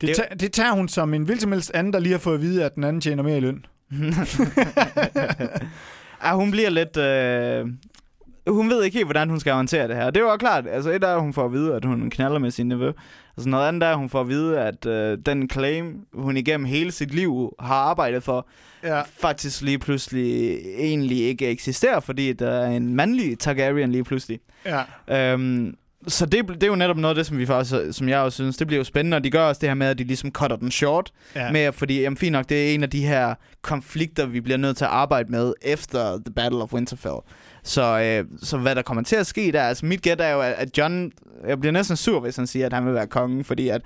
Speaker 3: Det-
Speaker 2: det, tager, det tager hun som en hvilken som helst anden, der lige har fået at vide, at den anden tjener mere i løn. (laughs) (laughs)
Speaker 3: Ja, hun bliver lidt... Øh... Hun ved ikke helt, hvordan hun skal håndtere det her. Det er jo klart. Altså, et er, at hun får at vide, at hun knaller med sin nevø. Altså, noget andet er, at hun får at vide, at øh, den claim, hun igennem hele sit liv har arbejdet for,
Speaker 2: Ja.
Speaker 3: faktisk lige pludselig egentlig ikke eksisterer, fordi der er en mandlig Targaryen lige pludselig.
Speaker 2: Ja.
Speaker 3: Øhm, så det, det er jo netop noget af det, som, vi faktisk, som jeg også synes, det bliver jo spændende, og de gør også det her med, at de ligesom cutter den short,
Speaker 2: ja.
Speaker 3: ja. med, fordi jamen, fint nok, det er en af de her konflikter, vi bliver nødt til at arbejde med efter The Battle of Winterfell. Så, øh, så hvad der kommer til at ske der, altså mit gæt er jo, at- John, jeg bliver næsten sur, hvis han siger, at han vil være kongen, fordi at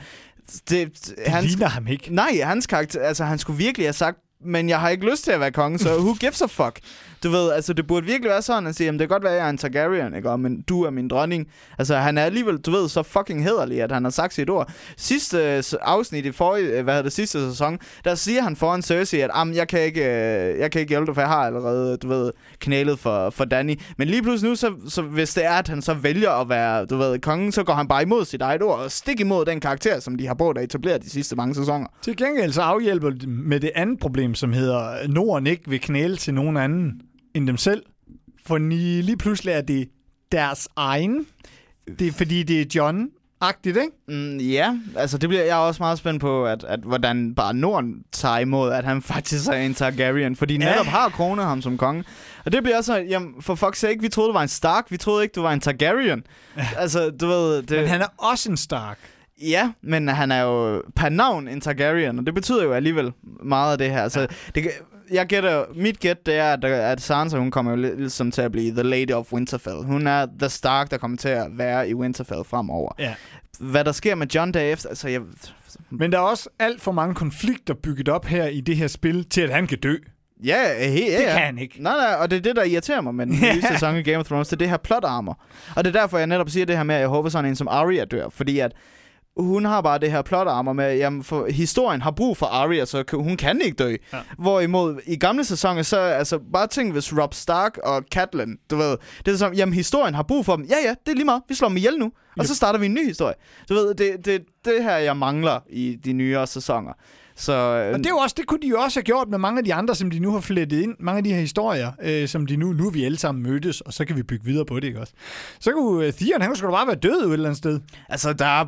Speaker 3: det,
Speaker 2: Det
Speaker 3: hans,
Speaker 2: ligner ham ikke.
Speaker 3: nej, hans karakter, altså han skulle virkelig have sagt, men jeg har ikke lyst til at være konge, så who gives a fuck? Du ved, altså det burde virkelig være sådan at sige, jamen det kan godt være, at jeg er en Targaryen, ikke? Og, men du er min dronning. Altså han er alligevel, du ved, så fucking hederlig, at han har sagt sit ord. Sidste øh, afsnit i forrige, øh, hvad hedder det, sidste sæson, der siger han foran Cersei, at jeg, kan ikke, øh, jeg kan ikke hjælpe dig, for jeg har allerede, du ved, knælet for, for Danny. Men lige pludselig nu, så, så hvis det er, at han så vælger at være, du ved, kongen, så går han bare imod sit eget ord, og stik imod den karakter, som de har brugt at etablere de sidste mange sæsoner.
Speaker 2: Til gengæld så afhjælper med det andet problem, som hedder, Norden ikke vil knæle til nogen anden end dem selv. For lige pludselig er det deres egen. Det er fordi, det er John-agtigt, ikke?
Speaker 3: Mm, ja, altså det bliver jeg også meget spændt på, at, at hvordan bare Norden tager imod, at han (laughs) faktisk er en Targaryen, fordi
Speaker 2: Ja.
Speaker 3: netop har kronet ham som konge. Og det bliver også, jamen for fuck's sake, vi troede, du var en Stark, vi troede ikke, du var en Targaryen. altså, du ved... Det,
Speaker 2: Men han er også en Stark.
Speaker 3: Ja, men han er jo per navn en Targaryen, og det betyder jo alligevel meget af det her. Altså, det, kan- jeg gætter, mit gæt det er, at, at Sansa, hun kommer jo ligesom til at blive The Lady of Winterfell. Hun er The Stark, der kommer til at være i Winterfell fremover.
Speaker 2: Ja.
Speaker 3: Hvad der sker med John derefter, altså jeg...
Speaker 2: Men der er også alt for mange konflikter bygget op her i det her spil, til at han kan dø.
Speaker 3: Ja, he, ja,
Speaker 2: Det
Speaker 3: ja.
Speaker 2: kan han ikke.
Speaker 3: Nej, nej, og det er det, der irriterer mig med den (laughs) nye sæson i Game of Thrones, det er det her plot armor. Og det er derfor, jeg netop siger det her med, at jeg håber sådan en som Arya dør, fordi at hun har bare det her plot armor med, jamen for historien har brug for Arya, så kan- hun kan ikke dø.
Speaker 2: Ja.
Speaker 3: Hvorimod i gamle sæsoner, så altså bare tænk, hvis Rob Stark og Catelyn, du ved, det er som, jamen historien har brug for dem. Ja, ja, det er lige meget. Vi slår dem ihjel nu. Og
Speaker 2: Yep.
Speaker 3: så starter vi en ny historie. Du ved, det, det, det her, jeg mangler i de nyere sæsoner. Så,
Speaker 2: Og det er jo også, det kunne de jo også have gjort med mange af de andre, som de nu har flettet ind. Mange af de her historier, øh, som de nu, nu er vi alle sammen mødtes, og så kan vi bygge videre på det, ikke også? Så kunne uh, Theon, han da bare være død et eller andet sted.
Speaker 3: altså, der er...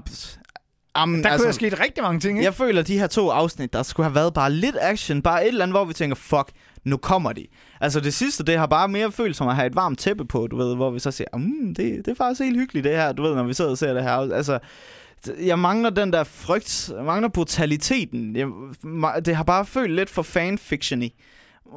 Speaker 3: Am,
Speaker 2: Der
Speaker 3: altså,
Speaker 2: kunne have sket rigtig mange ting, ikke?
Speaker 3: Jeg føler, at de her to afsnit, der skulle have været bare lidt action. Bare et eller andet, hvor vi tænker, fuck, nu kommer de. Altså det sidste, det har bare mere følt som at have et varmt tæppe på, du ved, hvor vi så siger, mm, det, det er faktisk helt hyggeligt det her, du ved, når vi sidder og ser det her. Altså, jeg mangler den der frygt, jeg mangler brutaliteten. Jeg, det har bare følt lidt for fanfiction i.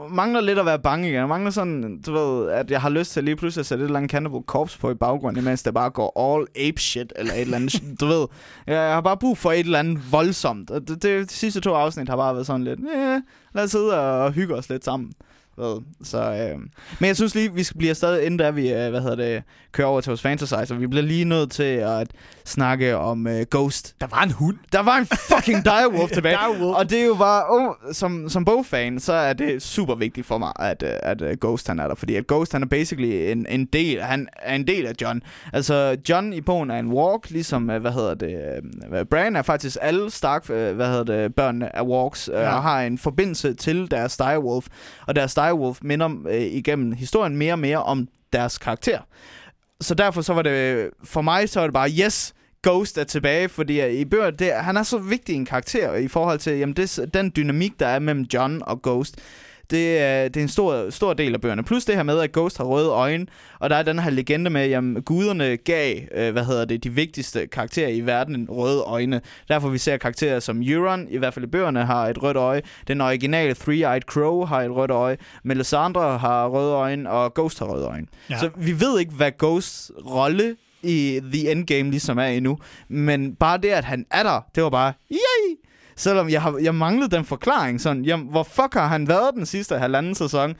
Speaker 3: Mangler lidt at være bange igen. Jeg mangler sådan, du ved, at jeg har lyst til lige pludselig at sætte et eller andet Cannibal Corpse på i baggrunden, imens det bare går all ape shit, eller et eller andet, (laughs) du ved. Jeg, jeg har bare brug for et eller andet voldsomt. Og det, det, de sidste to afsnit har bare været sådan lidt, eh, lad os sidde og hygge os lidt sammen. Ved. Så, øh. Men jeg synes lige, vi skal blive stadig, inden da vi øh, hvad hedder det, kører over til vores fantasizer, vi bliver lige nødt til at snakke om øh, Ghost.
Speaker 2: Der var en hund.
Speaker 3: Der var en fucking (laughs) direwolf tilbage.
Speaker 2: Direwolf.
Speaker 3: Og det er jo bare, oh, som, som Bo-fan, så er det super vigtigt for mig, at, øh, at uh, Ghost han er der. Fordi at Ghost han er basically en, en del, han er en del af John. Altså, John i bogen er en walk, ligesom, øh, hvad hedder det, øh, Bran er faktisk alle Stark, øh, hvad hedder det, børnene af walks, øh,
Speaker 2: Ja.
Speaker 3: og har en forbindelse til deres direwolf. Og deres direwolf minder øh, igennem historien mere og mere om deres karakter. Så derfor så var det, for mig så var det bare, yes, Ghost er tilbage, fordi øh, i bøger, det, han er så vigtig en karakter i forhold til jamen det, den dynamik, der er mellem John og Ghost. Det er, det er en stor, stor del af bøgerne. Plus det her med, at Ghost har røde øjne, og der er den her legende med, at guderne gav, øh, hvad hedder det, de vigtigste karakterer i verden røde øjne. Derfor vi ser karakterer som Euron, i hvert fald i bøgerne, har et rødt øje. Den originale Three-Eyed Crow har et rødt øje. Melisandre har røde øjne, og Ghost har røde øjne.
Speaker 2: Ja.
Speaker 3: Så vi ved ikke, hvad Ghosts rolle i The Endgame ligesom er endnu. Men bare det, at han er der, det var bare, yay! Selvom jeg, har, jeg manglede den forklaring, sådan, jamen, hvor fuck har han været den sidste halvanden sæson?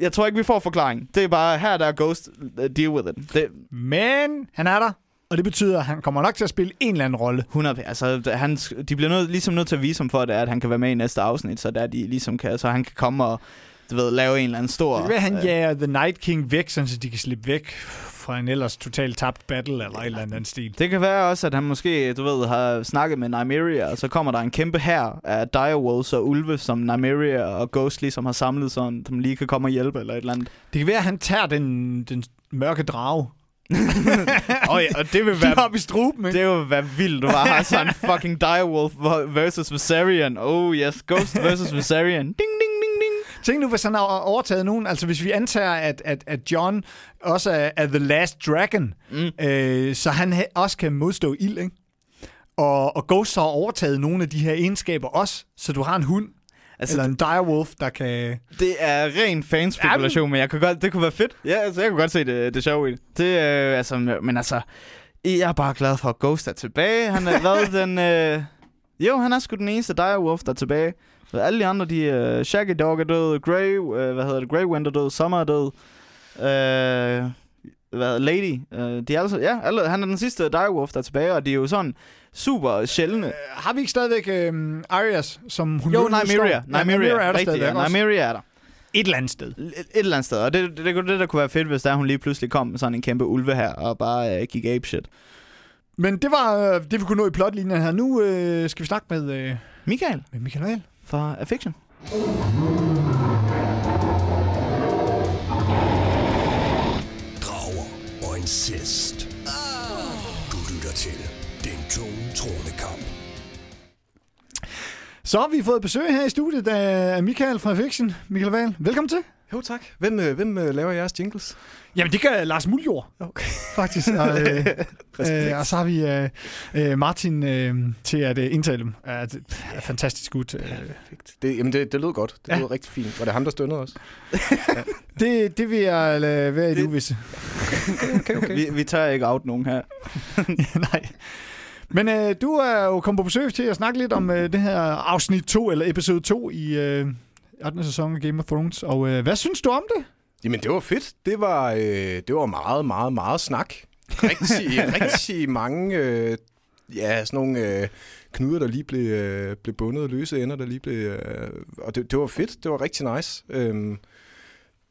Speaker 3: Jeg tror ikke, vi får forklaring. Det er bare, her der er Ghost, uh, deal with it. Det,
Speaker 2: Men han er der, og det betyder, at han kommer nok til at spille en eller anden rolle.
Speaker 3: 100 altså, han, de bliver nødt, ligesom nødt til at vise ham for det, at han kan være med i næste afsnit, så, der de ligesom kan, så han kan komme og du ved, lave en eller anden stor...
Speaker 2: Det at han
Speaker 3: øh,
Speaker 2: jager The Night King væk, sådan, så de kan slippe væk fra en ellers totalt tabt battle, eller et eller andet stil.
Speaker 3: Det kan være også, at han måske, du ved, har snakket med Nymeria, og så kommer der en kæmpe her af direwolves og ulve, som Nymeria og Ghost ligesom har samlet sådan, som lige kan komme og hjælpe eller et eller andet.
Speaker 2: Det kan være, at han tager den, den mørke drage. (laughs)
Speaker 3: oh, ja, og det vil være...
Speaker 2: op i struben, ikke?
Speaker 3: Det vil være vildt, har sådan en (laughs) fucking direwolf versus Viserion. Oh yes, Ghost versus Viserion. Ding, ding.
Speaker 2: Tænk nu, hvis han har overtaget nogen. Altså, hvis vi antager, at, at, at John også er, er The Last Dragon,
Speaker 3: Mm.
Speaker 2: øh, så han også kan modstå ild, ikke? Og, og Ghost har overtaget nogle af de her egenskaber også, så du har en hund,
Speaker 3: Altså,
Speaker 2: eller en direwolf, der kan...
Speaker 3: Det er ren fanspekulation, men jeg kan godt, det kunne være fedt. Ja, altså, jeg kunne godt se det, det sjove i det. det øh, altså, men altså, jeg er bare glad for, at Ghost er tilbage. Han er været (laughs) den... Øh, jo, han er sgu den eneste direwolf, der er tilbage. Alle de andre, de øh, Shaggy Dog er død, Grey, øh, hvad hedder det, Grey Wind er død, Summer er død. Øh, hvad, Lady. Øh, de er altså, ja, alle, han er den sidste direwolf, der er tilbage, og de er jo sådan super sjældne.
Speaker 2: Øh, har vi ikke stadigvæk øh, Arias, som hun
Speaker 3: Jo, Nymeria. Nymeria,
Speaker 2: Nymeria er der
Speaker 3: rigtigt, ja. Nymeria er der.
Speaker 2: Et eller andet sted.
Speaker 3: Et, et eller andet sted. Og det, det, det, det, der kunne være fedt, hvis der hun lige pludselig kom med sådan en kæmpe ulve her, og bare øh, gik ape shit.
Speaker 2: Men det var øh, det, vi kunne nå i plotlinjen her. Nu øh, skal vi snakke med, øh,
Speaker 3: Michael
Speaker 2: med Michael.
Speaker 3: Fra Affection.
Speaker 1: Drager og incest. Du lytter til Den Tunge Tronekamp.
Speaker 2: Så har vi fået besøg her i studiet af Michael fra Fiction. Michael Wahl, velkommen til.
Speaker 4: Jo, tak. Hvem, øh, hvem øh, laver jeres jingles?
Speaker 2: Jamen, det gør Lars Muljord,
Speaker 4: Okay. (laughs)
Speaker 2: faktisk. Og, øh, (laughs) øh, og så har vi øh, øh, Martin øh, til at øh, indtale dem. Ja, det er fantastisk gut. Øh,
Speaker 4: Perfekt. Det, jamen, det, det lød godt. Det
Speaker 2: Ja.
Speaker 4: lød rigtig fint. Var det ham, der stønnede også? (laughs)
Speaker 2: det, det vil jeg lade være i det uvisse.
Speaker 4: Okay, okay.
Speaker 3: Vi, vi tør ikke out nogen her.
Speaker 2: Nej. Men øh, du er jo kommet på besøg til at snakke lidt om øh, det her afsnit 2, eller episode 2 i øh, 8. sæson af Game of Thrones. Og øh, hvad synes du om det?
Speaker 4: Jamen, det var fedt. Det var, øh, det var meget, meget, meget snak. Rigtig, (laughs) rigtig mange øh, ja, sådan nogle øh, knuder, der lige blev, øh, blev bundet, løse ender, der lige blev... Øh, og det, det var fedt. Det var rigtig nice. Øhm,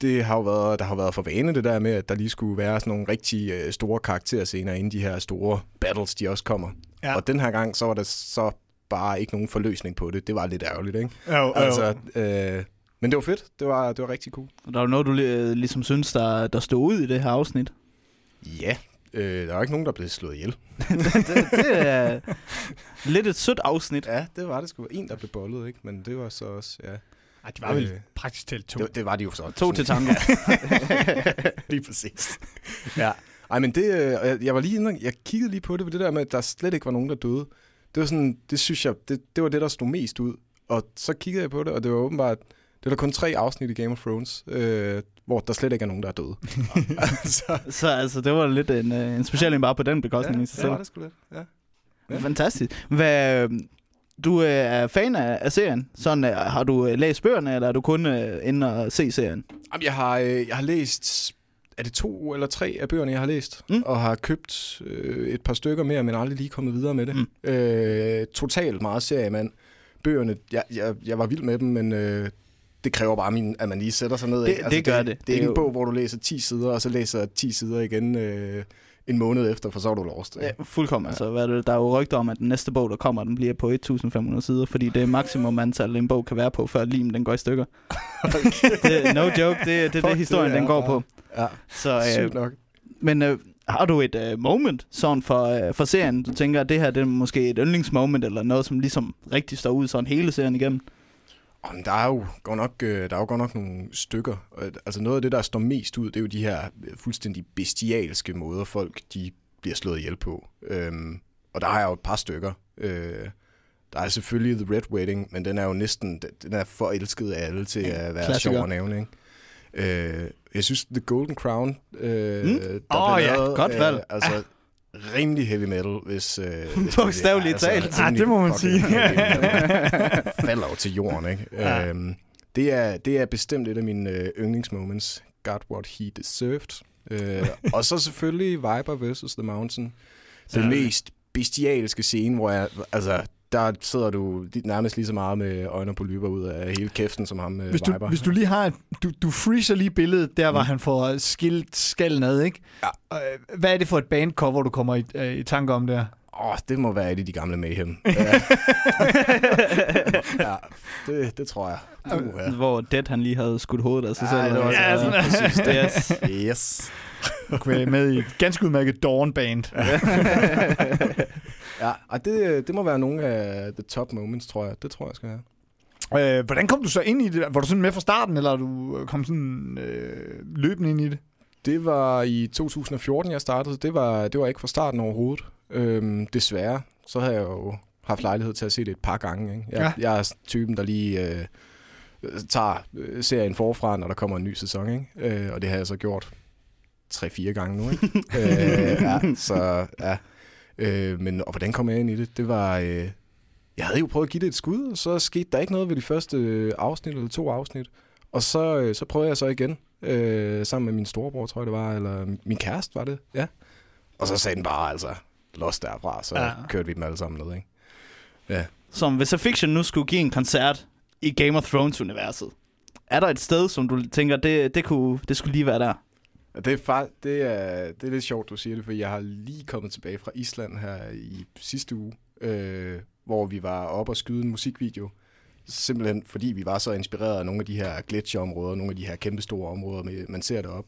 Speaker 4: det har jo været, der har været for vane det der med, at der lige skulle være sådan nogle rigtig øh, store karakterscener, inden de her store battles, de også kommer.
Speaker 2: Ja.
Speaker 4: Og den her gang, så var der så bare ikke nogen forløsning på det. Det var lidt ærgerligt, ikke?
Speaker 2: Jo,
Speaker 4: Altså, øh, men det var fedt. Det var, det var rigtig cool.
Speaker 3: Og Der er jo noget, du li- ligesom synes, der, der stod ud i det her afsnit.
Speaker 4: Ja, øh, der er jo ikke nogen, der blev slået ihjel. (laughs)
Speaker 3: det, det er lidt et sødt afsnit.
Speaker 4: Ja, det var det sgu. En, der blev bollet, ikke? Men det var så også, ja.
Speaker 2: Ej, det var vel
Speaker 4: Øh,
Speaker 2: praktisk talt to.
Speaker 4: Det, det var de jo så.
Speaker 3: To til tango. (laughs)
Speaker 4: lige præcis. ja. Ej, men det, øh, jeg, jeg var lige inde, jeg kiggede lige på det, for det der med, at der slet ikke var nogen, der døde. Det var sådan, det synes jeg, det, det var det, der stod mest ud. Og så kiggede jeg på det, og det var åbenbart, det var der kun tre afsnit i Game of Thrones, øh, hvor der slet ikke er nogen, der er døde. (laughs) altså,
Speaker 3: Så altså, det var lidt en, øh, en speciel en bare på den bekostning
Speaker 4: ja,
Speaker 3: i sig
Speaker 4: det
Speaker 3: selv.
Speaker 4: var det sgu lidt. Ja. ja.
Speaker 3: Fantastisk. Hvad, øh, du øh, er fan af, af serien. Sådan, øh, har du øh, læst bøgerne, eller er du kun øh, inde og se serien?
Speaker 4: Jamen, jeg har, øh, jeg har læst, er det to eller tre af bøgerne, jeg har læst?
Speaker 3: Mm.
Speaker 4: Og har købt øh, et par stykker mere, men aldrig lige kommet videre med det.
Speaker 3: Mm.
Speaker 4: Øh, totalt meget seriemand. Bøgerne, jeg, jeg, jeg var vild med dem, men øh, det kræver bare, min, at man lige sætter sig ned.
Speaker 3: Det-
Speaker 4: ikke?
Speaker 3: det gør det.
Speaker 4: Det,
Speaker 3: Det
Speaker 4: er ikke en bog, hvor du læser 10 sider, og så læser 10 sider igen øh, en måned efter, for så er du lost. Ikke?
Speaker 3: Ja, fuldkommen. Altså, hvad er det, der er jo rygter om, at den næste bog, der kommer, den bliver på 1500 sider, fordi det er maksimum antal, en bog kan være på, før limen den går i stykker. (laughs) det, no joke, det, det er det, historien
Speaker 4: det er
Speaker 3: den går
Speaker 4: bare-
Speaker 3: på.
Speaker 4: Ja,
Speaker 3: Så,
Speaker 4: sygt
Speaker 3: øh,
Speaker 4: nok.
Speaker 3: men øh, har du et øh, moment sådan for, øh, for serien? Du tænker, at det her det er måske et yndlingsmoment, eller noget, som ligesom rigtig står ud sådan hele serien igennem?
Speaker 4: Jamen, der er jo godt nok, øh, der er jo godt nok nogle stykker. Altså noget af det, der står mest ud, det er jo de her øh, fuldstændig bestialske måder, folk de bliver slået ihjel på. Øhm, og der har jeg jo et par stykker. Øh, der er selvfølgelig The Red Wedding, men den er jo næsten, den er for elsket af alle til at være
Speaker 3: Klassiker.
Speaker 4: sjov at nævne, ikke? Øh, jeg synes, The Golden Crown, øh,
Speaker 3: Mm.
Speaker 4: der blev
Speaker 2: ja,
Speaker 4: lavet,
Speaker 3: godt valg.
Speaker 4: Altså, rimelig heavy metal, hvis... Øh, hvis (laughs)
Speaker 3: Bogstaveligt
Speaker 4: altså,
Speaker 3: talt.
Speaker 2: Ja,
Speaker 4: rimelig
Speaker 2: det må man sige. (laughs)
Speaker 4: Falder jo til jorden, ikke?
Speaker 2: Ja.
Speaker 4: Øhm, det, er, det er bestemt et af mine øh, yndlingsmoments. Got what he deserved. Øh, og så selvfølgelig Viper vs. The Mountain. Den
Speaker 2: Ja.
Speaker 4: mest bestialske scene, hvor jeg... Altså, der sidder du nærmest lige så meget med øjne på lyber ud af hele kæften, som ham med
Speaker 2: Hvis du,
Speaker 4: Viper.
Speaker 2: hvis du lige har et, du, du freezer lige billedet der, hvor
Speaker 4: Mm.
Speaker 2: han får skilt skallen ad, ikke?
Speaker 4: Ja.
Speaker 2: Øh, Hvad er det for et bandcover, du kommer i, øh, i tanke om der?
Speaker 4: Åh, oh, det må være et af de gamle Mayhem. (laughs) ja, ja det, det tror jeg. Uh, ja.
Speaker 3: Hvor Dead han lige havde skudt hovedet af sig selv.
Speaker 4: Ja, det var
Speaker 2: Ja,
Speaker 4: ja,
Speaker 2: sådan-
Speaker 4: præcis (laughs)
Speaker 3: Yes.
Speaker 4: det. Yes.
Speaker 2: Kan være med i et ganske udmærket Dawn-band.
Speaker 4: Ja, og det, det må være nogle af the top moments, tror jeg. Det tror jeg skal have.
Speaker 2: Øh, hvordan kom du så ind i det? Var du sådan med fra starten, eller du kom sådan øh, løbende ind i det?
Speaker 4: Det var i 2014, jeg startede. Det var, det var ikke fra starten overhovedet. Øhm, desværre. Så har jeg jo haft lejlighed til at se det et par gange. Ikke? Jeg,
Speaker 2: Ja.
Speaker 4: jeg er typen, der lige øh, tager øh, serien forfra, når der kommer en ny sæson. Ikke? Øh, og det har jeg så gjort tre-fire gange nu. Ikke? (laughs) øh, ja, så ja. Øh, men og hvordan kom jeg ind i det? Det var... Øh, jeg havde jo prøvet at give det et skud, og så skete der ikke noget ved de første øh, afsnit, eller to afsnit. Og så, øh, så prøvede jeg så igen, øh, sammen med min storebror, tror jeg det var, eller min kæreste var det, ja. Og så sagde den bare, altså, los derfra, så
Speaker 2: Ja.
Speaker 4: ja. kørte vi dem alle sammen ned, ikke?
Speaker 3: Som hvis A Fiction nu skulle give en koncert i Game of Thrones-universet. Er der et sted, som du tænker, det, det, kunne, det skulle lige være der?
Speaker 4: Det er, far, det, er, det er lidt sjovt, du siger det, for jeg har lige kommet tilbage fra Island her i sidste uge, øh, hvor vi var oppe og skyde en musikvideo. Simpelthen fordi vi var så inspireret af nogle af de her gletsjerområder, nogle af de her kæmpe store områder, med, man ser det op.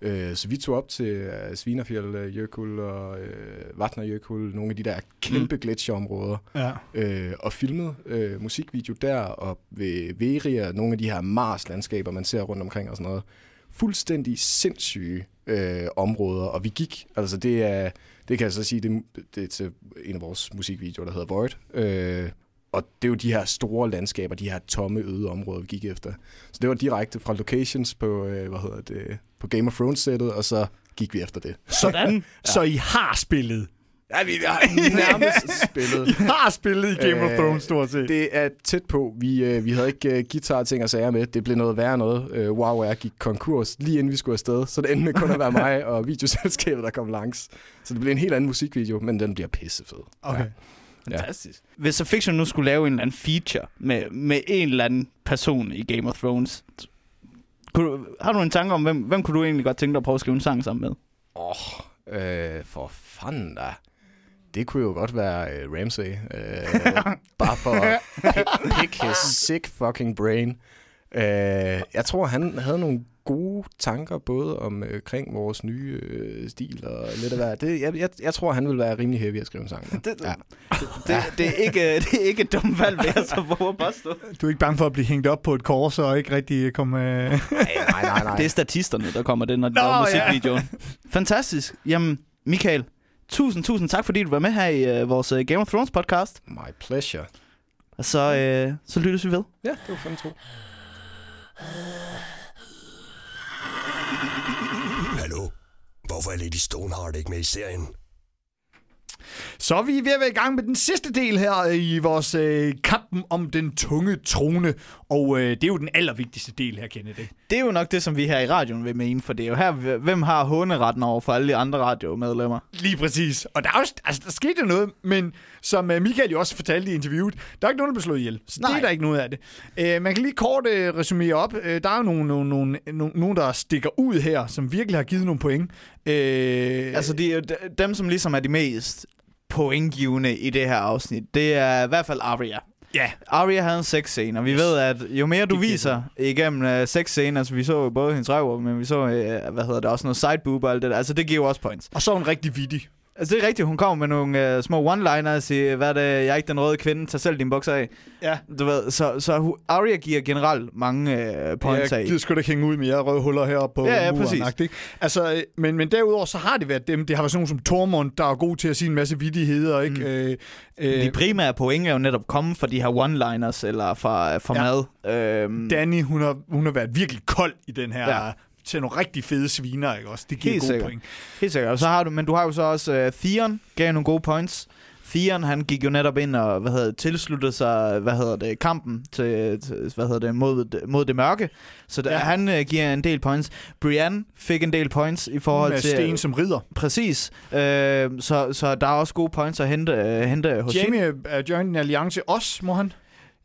Speaker 4: Øh, så vi tog op til øh, Svinafjell øh, Jökull og øh, Vatna Jökull, nogle af de der kæmpe mm. gletsjerområder,
Speaker 2: Ja.
Speaker 4: øh, og filmede øh, musikvideo der, og ved Veria, nogle af de her Mars-landskaber, man ser rundt omkring og sådan noget. Fuldstændig sindssyge øh, områder, og vi gik, altså det er, det kan jeg så sige, det, det er til en af vores musikvideoer, der hedder Void, øh, og det er jo de her store landskaber, de her tomme, øde områder, vi gik efter. Så det var direkte fra locations på, øh, hvad hedder det, på Game of Thrones-sættet, og så gik vi efter det.
Speaker 3: Sådan. (laughs)
Speaker 2: Så I har spillet.
Speaker 4: Ja, vi har (laughs) nærmest spillet.
Speaker 2: I har spillet i Game of
Speaker 4: Øh,
Speaker 2: Thrones, stort set.
Speaker 4: Det er tæt på. Vi, øh, vi havde ikke øh, guitar ting og sager med. Det blev noget værre noget. Øh, wow, jeg gik konkurs lige inden vi skulle afsted. Så det endte med kun at være mig og (laughs) videoselskabet, der kom langs. Så det blev en helt anden musikvideo, men den bliver pissefed.
Speaker 2: Okay.
Speaker 3: Fantastisk. Hvis så Fiction nu skulle lave en eller anden feature med, med en eller anden person i Game of Thrones, kunne, du- har du en tanke om, hvem, hvem kunne du egentlig godt tænke dig at prøve at skrive en sang sammen med?
Speaker 4: Åh, oh, øh, for fanden da. Det kunne jo godt være øh, Ramsey. Øh, bare for at (laughs) pick, pick his sick fucking brain. Øh, jeg tror, han havde nogle gode tanker, både om øh, kring vores nye øh, stil og lidt af hvad. Det, jeg, jeg, jeg tror, han vil være rimelig heavy at skrive en sang med.
Speaker 3: Det,
Speaker 4: Ja.
Speaker 3: det, det, er ikke, det er ikke et dumt valg, vil jeg så våge at påstå.
Speaker 2: Du er ikke bange for at blive hængt op på et kors og ikke rigtig komme... Øh...
Speaker 4: Nej, nej, nej. nej.
Speaker 3: Det er statisterne, der kommer det, når de
Speaker 2: Nå,
Speaker 3: laver
Speaker 2: ja.
Speaker 3: musikvideoen. Fantastisk. Jamen, Michael, tusind, tusind tak, fordi du var med her i uh, vores uh, Game of Thrones podcast.
Speaker 4: My pleasure.
Speaker 3: Og så, uh, så lyttes vi ved.
Speaker 4: Ja, det var fandme tro.
Speaker 1: Hallo? Hvorfor er Lady Stoneheart ikke med i serien?
Speaker 2: Så er vi ved at være i gang med den sidste del her i vores øh, kampen om den tunge trone. Og øh, det er jo den allervigtigste del her, Kenneth.
Speaker 3: Det er jo nok det, som vi her i radioen vil mene, for det er jo her, hvem har håneretten over for alle de andre radiomedlemmer.
Speaker 2: Lige præcis. Og der, er jo, altså, der skete jo noget, men som øh, Michael jo også fortalte i interviewet, der er ikke nogen, der blev slået ihjel. Så Nej. det er der ikke noget af det. Øh, man kan lige kort øh, resumere op. Øh, der er jo nogle, nogle, nogle, nogle, der stikker ud her, som virkelig har givet nogle point. Øh,
Speaker 3: Altså, det er jo de- dem, som ligesom er de mest pointgivende i det her afsnit. Det er i hvert fald Arya.
Speaker 2: Ja,
Speaker 3: Arya havde en sexscene, og vi yes. ved, at jo mere du
Speaker 2: Det
Speaker 3: viser igennem uh, sexscenen, altså vi så jo både hendes røv, men vi så, uh, hvad hedder det, også noget sideboob og alt det der, altså det giver også points.
Speaker 2: og så er hun rigtig vittig.
Speaker 3: Altså det er rigtigt, hun kommer med nogle uh, små one-liners i, hvad det, jeg er ikke den røde kvinde, tag selv din bukser af.
Speaker 2: Ja.
Speaker 3: Du ved, så, så Arya giver generelt mange uh, points
Speaker 2: jeg
Speaker 3: af.
Speaker 2: gider sgu da hænge ud med jer røde huller heroppe på
Speaker 3: Ja, ja,
Speaker 2: muren,
Speaker 3: præcis.
Speaker 2: ikke? Altså, øh, men, men derudover, så har det været dem. Det har været sådan nogle som Tormund, der er god til at sige en masse vittigheder, ikke?
Speaker 3: Mm.
Speaker 2: Øh, øh,
Speaker 3: De primære point er jo netop kommet fra de her one-liners, eller fra, fra
Speaker 2: Ja.
Speaker 3: mad. Øhm,
Speaker 2: Danny, hun har, hun har været virkelig kold i den her...
Speaker 3: Ja.
Speaker 2: Til nogle rigtig fede sviner, ikke også? Det giver
Speaker 3: Helt
Speaker 2: gode
Speaker 3: sikkert.
Speaker 2: point.
Speaker 3: Helt sikkert. Og så har du, men du har jo så også uh, Theon, gav nogle gode points. Theon, han gik jo netop ind og hvad hedder, tilsluttede sig, hvad hedder det, kampen til, til hvad hedder det, mod, mod det mørke. Så der,
Speaker 2: Ja.
Speaker 3: han uh, giver en del points. Brienne fik en del points i forhold
Speaker 2: Med
Speaker 3: til...
Speaker 2: Sten som ridder.
Speaker 3: Præcis. Uh, så, så der er også gode points at hente, uh, hente hos.
Speaker 2: Jamie er joined en alliance også, må han?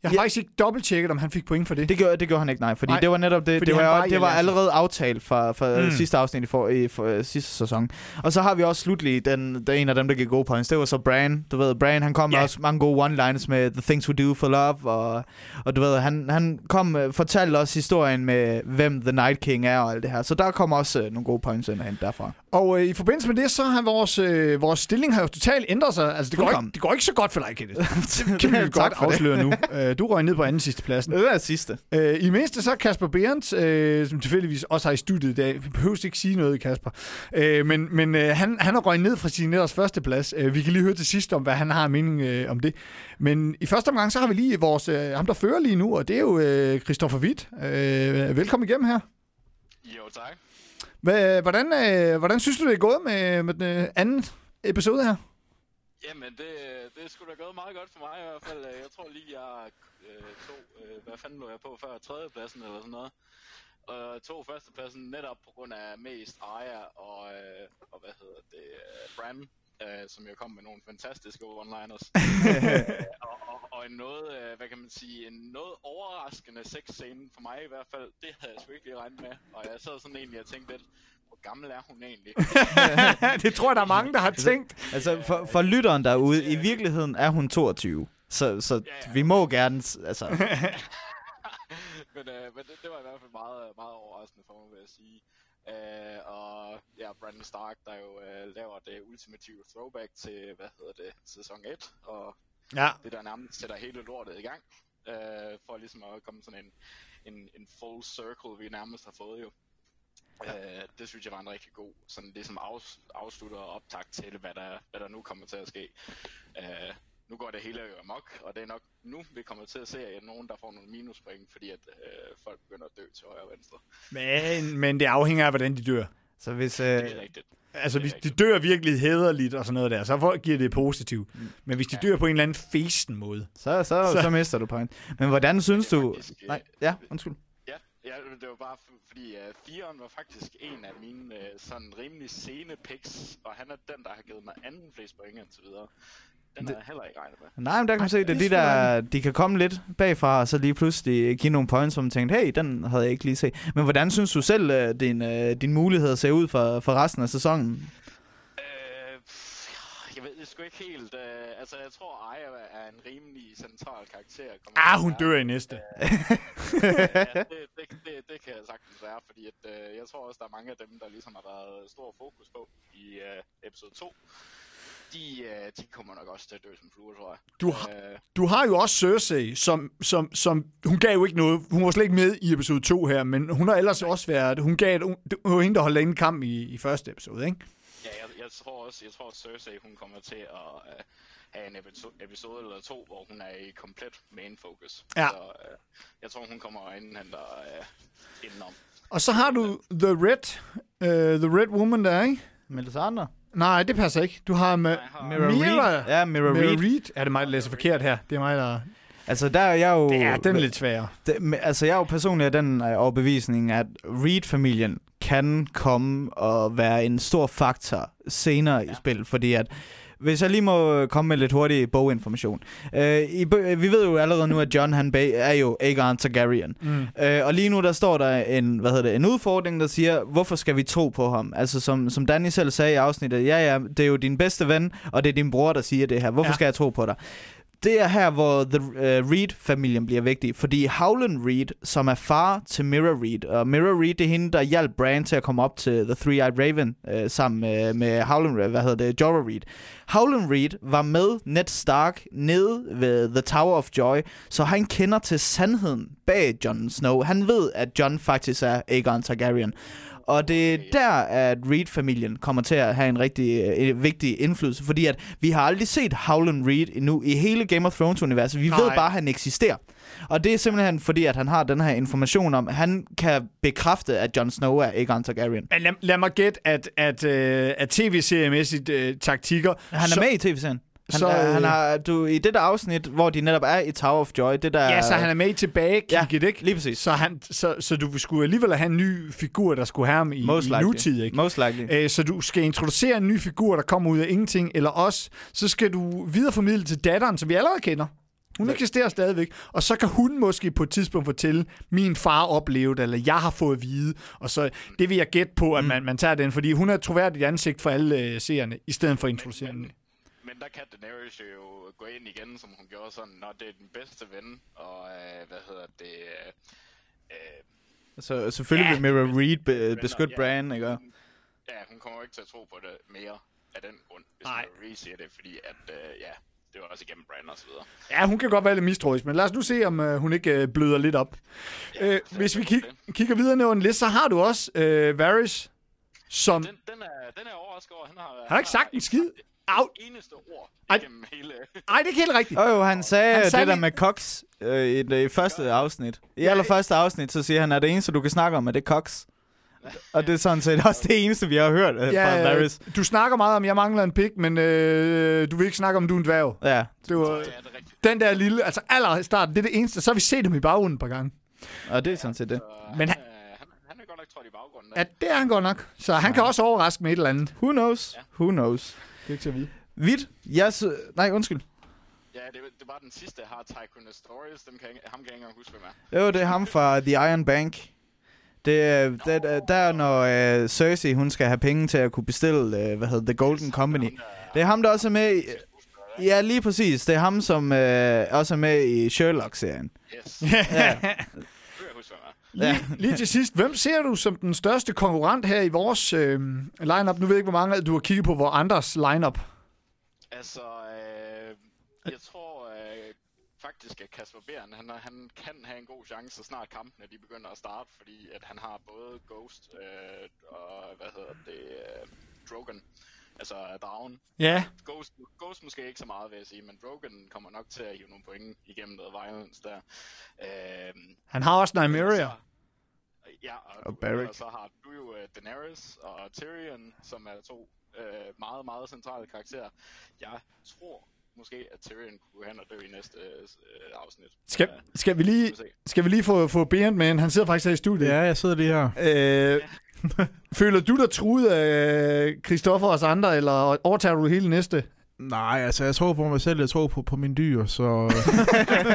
Speaker 2: Jeg har
Speaker 3: Ja.
Speaker 2: faktisk ikke dobbelttjekket, om han fik point for det.
Speaker 3: Det gjorde, det gjorde han ikke, nej. Fordi
Speaker 2: Nej,
Speaker 3: det var netop det. Det
Speaker 2: var
Speaker 3: var, det var allerede aftalt fra, fra
Speaker 2: Mm.
Speaker 3: sidste afsnit i, for, i for, sidste sæson. Og så har vi også slutlig den, den en af dem, der gik gode points. Det var så Bran. Du ved, Bran han kom med også mange gode one-liners med The Things We Do For Love. Og, og du ved, han, han kom øh, fortalte også historien med, hvem The Night King er og alt det her. Så der kommer også øh, nogle gode points ind derfra.
Speaker 2: Og øh, i forbindelse med det, så har vores, øh, vores stilling har jo totalt ændret sig. Altså, det går, ikke, det går ikke så godt for dig, Kenneth. (laughs) Det kan vi jo godt afsløre nu. (laughs) Øh, du røg ned på anden sidste pladsen.
Speaker 3: Det er sidste.
Speaker 2: Øh, I mindste så er Kasper Behrens, øh, som tilfældigvis også har i studiet i dag. Vi behøver ikke sige noget, Kasper. Øh, men men øh, han, han har røget ned fra sin ellers første plads. Øh, vi kan lige høre til sidst om, hvad han har mening øh, om det. Men i første omgang, så har vi lige vores, øh, ham, der fører lige nu, og det er jo øh, Christoffer Witt. Øh, velkommen igennem her.
Speaker 5: Jo, tak.
Speaker 2: Hva, hvordan, øh, hvordan synes du, det er gået med, med den øh, anden episode her?
Speaker 5: Jamen, det, øh, det er sgu da gået meget godt for mig i hvert fald. Øh, jeg tror lige, jeg øh, tog, øh, hvad fanden lå jeg på før, tredjepladsen eller sådan noget. Og tog førstepladsen netop på grund af mest Aya og, øh, og hvad hedder det, Bram øh, som jo kom med nogle fantastiske one-liners. (laughs) Øh, og, og, og en noget, øh, hvad kan man sige, en noget overraskende sexscene for mig i hvert fald. Det havde jeg sgu ikke lige regnet med. Og jeg sad sådan egentlig og tænkte lidt, hvor gammel er hun egentlig? (laughs)
Speaker 2: det tror jeg, der er mange, der har tænkt.
Speaker 3: Altså, for, for lytteren derude, i virkeligheden er hun 22. Så, så
Speaker 5: Ja, ja.
Speaker 3: vi må gerne... Altså, (laughs)
Speaker 5: men øh, men det, det var i hvert fald meget, meget overraskende for mig, vil jeg sige. Øh, og ja, Brandon Stark, der jo øh, laver det ultimative throwback til, hvad hedder det, sæson 1, og
Speaker 2: Ja.
Speaker 5: det der nærmest sætter hele lortet i gang, øh, for ligesom at komme sådan en, en, en full circle, vi nærmest har fået jo. Øh, det synes jeg var en rigtig god, sådan ligesom afs, afslutter og optakt til, hvad der, hvad der nu kommer til at ske. Øh, nu går det hele jo amok, og det er nok nu, vi kommer til at se at nogen, der får nogle minuspoint, fordi at øh, folk begynder at dø til højre og venstre.
Speaker 2: Men, men det afhænger af, hvordan de dør.
Speaker 3: Så hvis... Øh,
Speaker 5: Det er rigtigt.
Speaker 2: Altså,
Speaker 5: Det er
Speaker 2: hvis de dør virkelig hederligt og sådan noget der, så får- giver det positivt. Men hvis de dør på en eller anden festen måde.
Speaker 3: så, så, så, så mister du point. Men hvordan synes
Speaker 5: Det er
Speaker 3: du...
Speaker 5: faktisk, øh,
Speaker 3: Nej, ja, undskyld.
Speaker 5: Ja, ja, det var bare fordi uh, firen var faktisk en af mine uh, sådan rimelig sene picks, og han er den, der har givet mig anden flest point indtil videre. Den har jeg heller ikke regnet med.
Speaker 3: Nej, men der kan man se, det er
Speaker 2: det
Speaker 3: de
Speaker 2: er
Speaker 3: der, de kan komme lidt bagfra, og så lige pludselig give nogle points, som man tænkte, hey, den havde jeg ikke lige set. Men hvordan synes du selv, øh, din, øh, din muligheder ser ud for, for resten af sæsonen?
Speaker 5: Øh, pff, jeg ved det sgu ikke helt. Uh, altså, jeg tror, Aya er en rimelig central karakter.
Speaker 2: Ah, hun dør i næste.
Speaker 5: ja, det, det, det, det kan jeg sagtens være, fordi at, uh, jeg tror også, der er mange af dem, der ligesom har været stor fokus på i uh, episode 2. De, uh, de kommer nok også til at dø som fluer, tror jeg.
Speaker 2: Du har-
Speaker 5: Øh,
Speaker 2: Du har jo også Cersei, som, som, som... Hun gav jo ikke noget. Hun var slet ikke med i episode 2 her, men hun har ellers også været... Hun gav hun, det var hende, der holdt inde kamp i, i første episode, ikke?
Speaker 5: Ja, jeg, jeg tror også, jeg tror at Cersei, hun kommer til at uh, have en episode, episode eller to, hvor hun er i komplet main focus.
Speaker 2: Ja.
Speaker 5: Så uh, jeg tror, hun kommer og indhenter uh, indenom.
Speaker 2: Og så har du The Red, uh, The Red Woman der, ikke?
Speaker 3: Melisandre?
Speaker 2: Nej, det passer ikke. Du har med
Speaker 5: har,
Speaker 3: Mira
Speaker 2: Mira.
Speaker 3: Reed? Ja, Mira,
Speaker 2: Mira
Speaker 3: Reed.
Speaker 2: Reed. Er det mig, der læser forkert her? Det er mig, der...
Speaker 3: Altså, der er jeg jo...
Speaker 2: Ja, den er lidt sværere.
Speaker 3: Det, men, altså, jeg er jo personligt af den øh, overbevisning, at Reed-familien kan komme og være en stor faktor senere ja. i spil, fordi at hvis jeg lige må komme med lidt hurtig boginformation. Øh, i, bø- vi ved jo allerede nu, at John han er jo Aegon Targaryen.
Speaker 2: Mm.
Speaker 3: Øh, og lige nu der står der en, hvad hedder det, en udfordring, der siger, hvorfor skal vi tro på ham? Altså som, som Danny selv sagde i afsnittet, ja ja, det er jo din bedste ven, og det er din bror, der siger det her. Hvorfor
Speaker 2: ja.
Speaker 3: skal jeg tro på dig? Det er her, hvor The uh, Reed-familien bliver vigtig, fordi Howland Reed, som er far til Mira Reed, og Mira Reed, det er hende, der hjalp Bran til at komme op til The Three-Eyed Raven, øh, sammen med, med Howland, hvad hedder det, Jorah Reed. Howland Reed var med Ned Stark nede ved The Tower of Joy, så han kender til sandheden bag Jon Snow. Han ved, at Jon faktisk er Aegon Targaryen. Og det er der, at Reed-familien kommer til at have en rigtig øh, vigtig indflydelse, fordi at vi har aldrig set Howland Reed endnu i hele Game of Thrones-universet. Vi
Speaker 2: Nej.
Speaker 3: ved bare, at han eksisterer. Og det er simpelthen fordi, at han har den her information om, at han kan bekræfte, at Jon Snow er Aegon Targaryen.
Speaker 2: Lad, lad mig gætte, at, at, øh, at tv-seriemæssigt øh, taktikker...
Speaker 3: Han er
Speaker 2: så,
Speaker 3: med i tv-serien. Han,
Speaker 2: så, øh,
Speaker 3: han har, du, I det der afsnit, hvor de netop er i Tower of Joy, det der...
Speaker 2: Ja, så han er med i tilbage
Speaker 3: Ja,
Speaker 2: ikke?
Speaker 3: lige præcis.
Speaker 2: Så, han, så, så du skulle alligevel have en ny figur, der skulle have ham i,
Speaker 3: Most
Speaker 2: i
Speaker 3: likely.
Speaker 2: nutid, ikke?
Speaker 3: Most likely.
Speaker 2: Øh, så du skal introducere en ny figur, der kommer ud af ingenting, eller også, så skal du videreformidle til datteren, som vi allerede kender. Hun eksisterer stadigvæk, og så kan hun måske på et tidspunkt fortælle, min far oplevede, eller jeg har fået at vide, og så det vil jeg gætte på, at man, man tager den, fordi hun er troværdigt ansigt for alle øh, seerne, i stedet for at introducere den.
Speaker 5: Men der kan Daenerys jo gå ind igen, som hun gjorde sådan, når det er den bedste ven, og øh, hvad hedder det... Øh, øh,
Speaker 3: Så selvfølgelig
Speaker 2: Ja.
Speaker 3: vil Mira Reed be, beskytte
Speaker 5: ja,
Speaker 3: Bran, ikke?
Speaker 5: hun- Ja, hun kommer jo ikke til at tro på det mere af den grund, hvis
Speaker 2: Nej.
Speaker 5: hun siger det, fordi at, øh, ja, det var også igennem Bran og så videre.
Speaker 2: Ja, hun kan godt være lidt mistroisk, men lad os nu se, om øh, hun ikke øh, bløder lidt op.
Speaker 5: Ja,
Speaker 2: Øh, hvis vi kig, kigger videre ned over en liste, så har du også øh, Varys, som...
Speaker 5: Den, den, er, den er overrasket over. Han har,
Speaker 2: Han har ikke sagt en skid. Au.
Speaker 5: Eneste ord
Speaker 2: Ej.
Speaker 5: igennem hele... (laughs)
Speaker 2: Ej, det er ikke helt rigtigt.
Speaker 3: Jo, han sagde,
Speaker 2: Han sagde
Speaker 3: det der med Cox øh, i det i første afsnit. I allerførste afsnit, så siger han, at det eneste, du kan snakke om, er det Cox. Og det er sådan set også det eneste, vi har hørt øh, fra
Speaker 2: Ja,
Speaker 3: Varys.
Speaker 2: du snakker meget om, at jeg mangler en pik, men øh, du vil ikke snakke om, du er en dværg.
Speaker 3: Ja,
Speaker 2: Det var,
Speaker 5: Ja, det er rigtigt.
Speaker 2: den der lille, altså aller i starten, det er det eneste. Så har vi set dem i baggrunden et par gange.
Speaker 3: og det er sådan set det.
Speaker 2: Men
Speaker 5: han,
Speaker 2: han-
Speaker 5: er, godt nok trådt i baggrunden.
Speaker 2: Ja, det er han godt nok. Så han kan også overraske med et eller andet.
Speaker 3: Who knows? Who knows?
Speaker 2: Det er ikke til at vide.
Speaker 3: Vidt, jeg... Yes, nej, undskyld.
Speaker 5: Ja, det, det var den sidste, jeg har Tycoon Stories. Dem kan jeg, ham kan jeg ikke engang huske, hvem er.
Speaker 3: Jo, det er ham fra The Iron Bank. Det, er- det, det, der er, når uh, Cersei, hun skal have penge til at kunne bestille, uh, hvad hedder The Golden Company.
Speaker 5: Ham, der-
Speaker 3: Det er ham, der også er med i... Ja, lige præcis. Det er ham, som uh, også er med i Sherlock-serien.
Speaker 5: Yes. (laughs)
Speaker 3: Ja. (laughs)
Speaker 5: Nu kan jeg huske, hvem er.
Speaker 2: Lige, lige til sidst, hvem ser du som den største konkurrent her i vores øh, lineup? Nu ved jeg ikke, hvor mange du har kigget på hvor andres lineup.
Speaker 5: Altså, øh, jeg tror øh, faktisk, at Kasper Beren, han, han kan have en god chance, så snart kampene de begynder at starte, fordi at han har både Ghost øh, og, hvad hedder det, øh, Drogon, altså dragen.
Speaker 2: Ja,
Speaker 5: Ghost, Ghost måske ikke så meget, vil jeg sige, men Drogon kommer nok til at hive nogle point igennem noget violence der. Øh,
Speaker 2: han har også Nymeria.
Speaker 5: Ja, og,
Speaker 4: Og
Speaker 5: og så har du jo uh, Daenerys og Tyrion, som er to uh, meget, meget centrale karakterer. Jeg tror måske, at Tyrion kunne hen og dø i næste uh, afsnit.
Speaker 2: Skal,
Speaker 5: øh,
Speaker 2: skal vi lige, skal vi lige få, få Berend med? Han sidder faktisk her i studiet.
Speaker 6: Ja, jeg sidder lige her.
Speaker 2: Øh, (laughs) føler du dig truet af Christoffer og os andre, eller overtager du hele næste?
Speaker 6: Nej, altså jeg tror på mig selv, jeg tror på, på min dyr, så...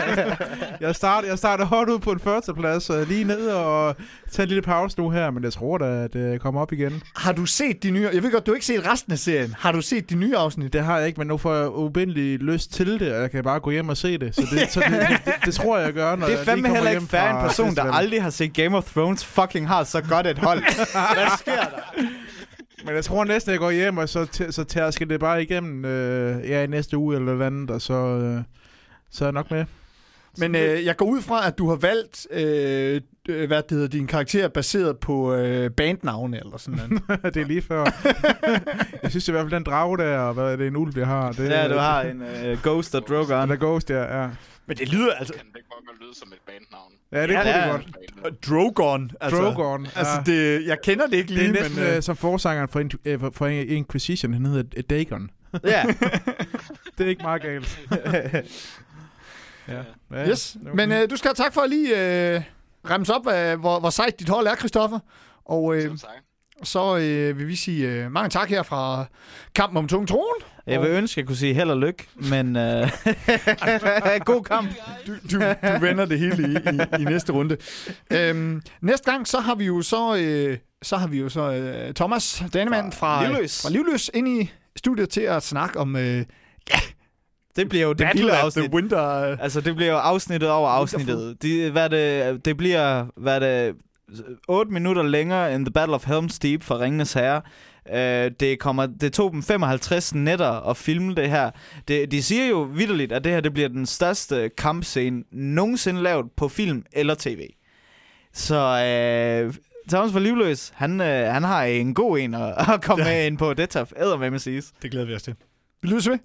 Speaker 6: (laughs) jeg, starter, jeg starter hårdt ud på en førsteplads, øh, lige ned og tager en lille pause nu her, men jeg tror da, at jeg kommer op igen.
Speaker 2: Har du set de nye... Jeg ved godt, du har ikke set resten af serien. Har du set de nye afsnit?
Speaker 6: Det har jeg ikke, men nu får jeg ubindelig lyst til det, og jeg kan bare gå hjem og se det. Så det, så det, det, det, det tror jeg, jeg gør, når
Speaker 3: Det er fandme heller ikke fair, en person, der aldrig har set Game of Thrones, fucking har så godt et hold. (laughs) Hvad sker der?
Speaker 6: Men jeg tror næsten, jeg går hjem, og så, t- så tærsker det bare igennem øh, ja, i næste uge eller noget andet, og så, øh, så er jeg nok med.
Speaker 2: Men øh, jeg går ud fra, at du har valgt, øh, øh, hvad det hedder, din karakter baseret på øh, bandnavne eller sådan noget. (laughs)
Speaker 6: det er lige før. (laughs) jeg synes i hvert fald, den drage der, og hvad er det, en ulv, jeg har. Det,
Speaker 3: Ja, du har en uh, Ghost og Drogon.
Speaker 6: der (laughs) Ghost, ja. ja.
Speaker 2: Men det lyder altså...
Speaker 5: Kan det ikke godt lyde som et bandnavn?
Speaker 6: Ja, det
Speaker 2: Ja,
Speaker 6: kunne
Speaker 3: ja.
Speaker 6: det godt.
Speaker 2: Drogon. Altså,
Speaker 6: Drogon.
Speaker 2: Altså,
Speaker 6: ja.
Speaker 2: det, jeg kender det ikke
Speaker 6: det
Speaker 2: lige,
Speaker 6: er næsten
Speaker 2: men...
Speaker 6: øh, som forsangeren for, in- øh, for- Inquisition. Han hedder øh, Dagon.
Speaker 3: Ja. (laughs)
Speaker 6: Det er ikke meget galt. ja. ja.
Speaker 2: Yes,
Speaker 6: det
Speaker 2: men øh, du skal have tak for at lige øh, remse op, øh, hvor, hvor sejt dit hold er, Christoffer. Og øh. Så øh, vil vi sige øh, mange tak her fra Kampen om Tung Troen.
Speaker 3: Jeg vil ønske, at jeg kunne sige held og lykke, men uh, (laughs) god kamp.
Speaker 2: Du, du, du vender det hele i, i, i næste runde. Øhm, næste gang, så har vi jo så, øh, så, har vi jo så øh, Thomas Danemann fra,
Speaker 3: Livløs.
Speaker 2: fra Livløs ind i studiet til at snakke om øh,
Speaker 3: Det bliver jo det vilde afsnit.
Speaker 2: the Winter. Øh.
Speaker 3: Altså, det bliver jo afsnittet over afsnittet. De, hvad det, det bliver hvad det, 8 minutter længere end The Battle of Helm's Deep for Ringenes Herre. Uh, det, kommer, det tog dem 55 nætter at filme det her. Det, de siger jo vidderligt, at det her det bliver den største kampscene nogensinde lavet på film eller tv. Så uh, Thomas for Livløs, han, uh, han har en god en at, (laughs) at komme med ind på. Det tager æder med, med siges.
Speaker 2: Det glæder vi os til. Vi lyttes ved.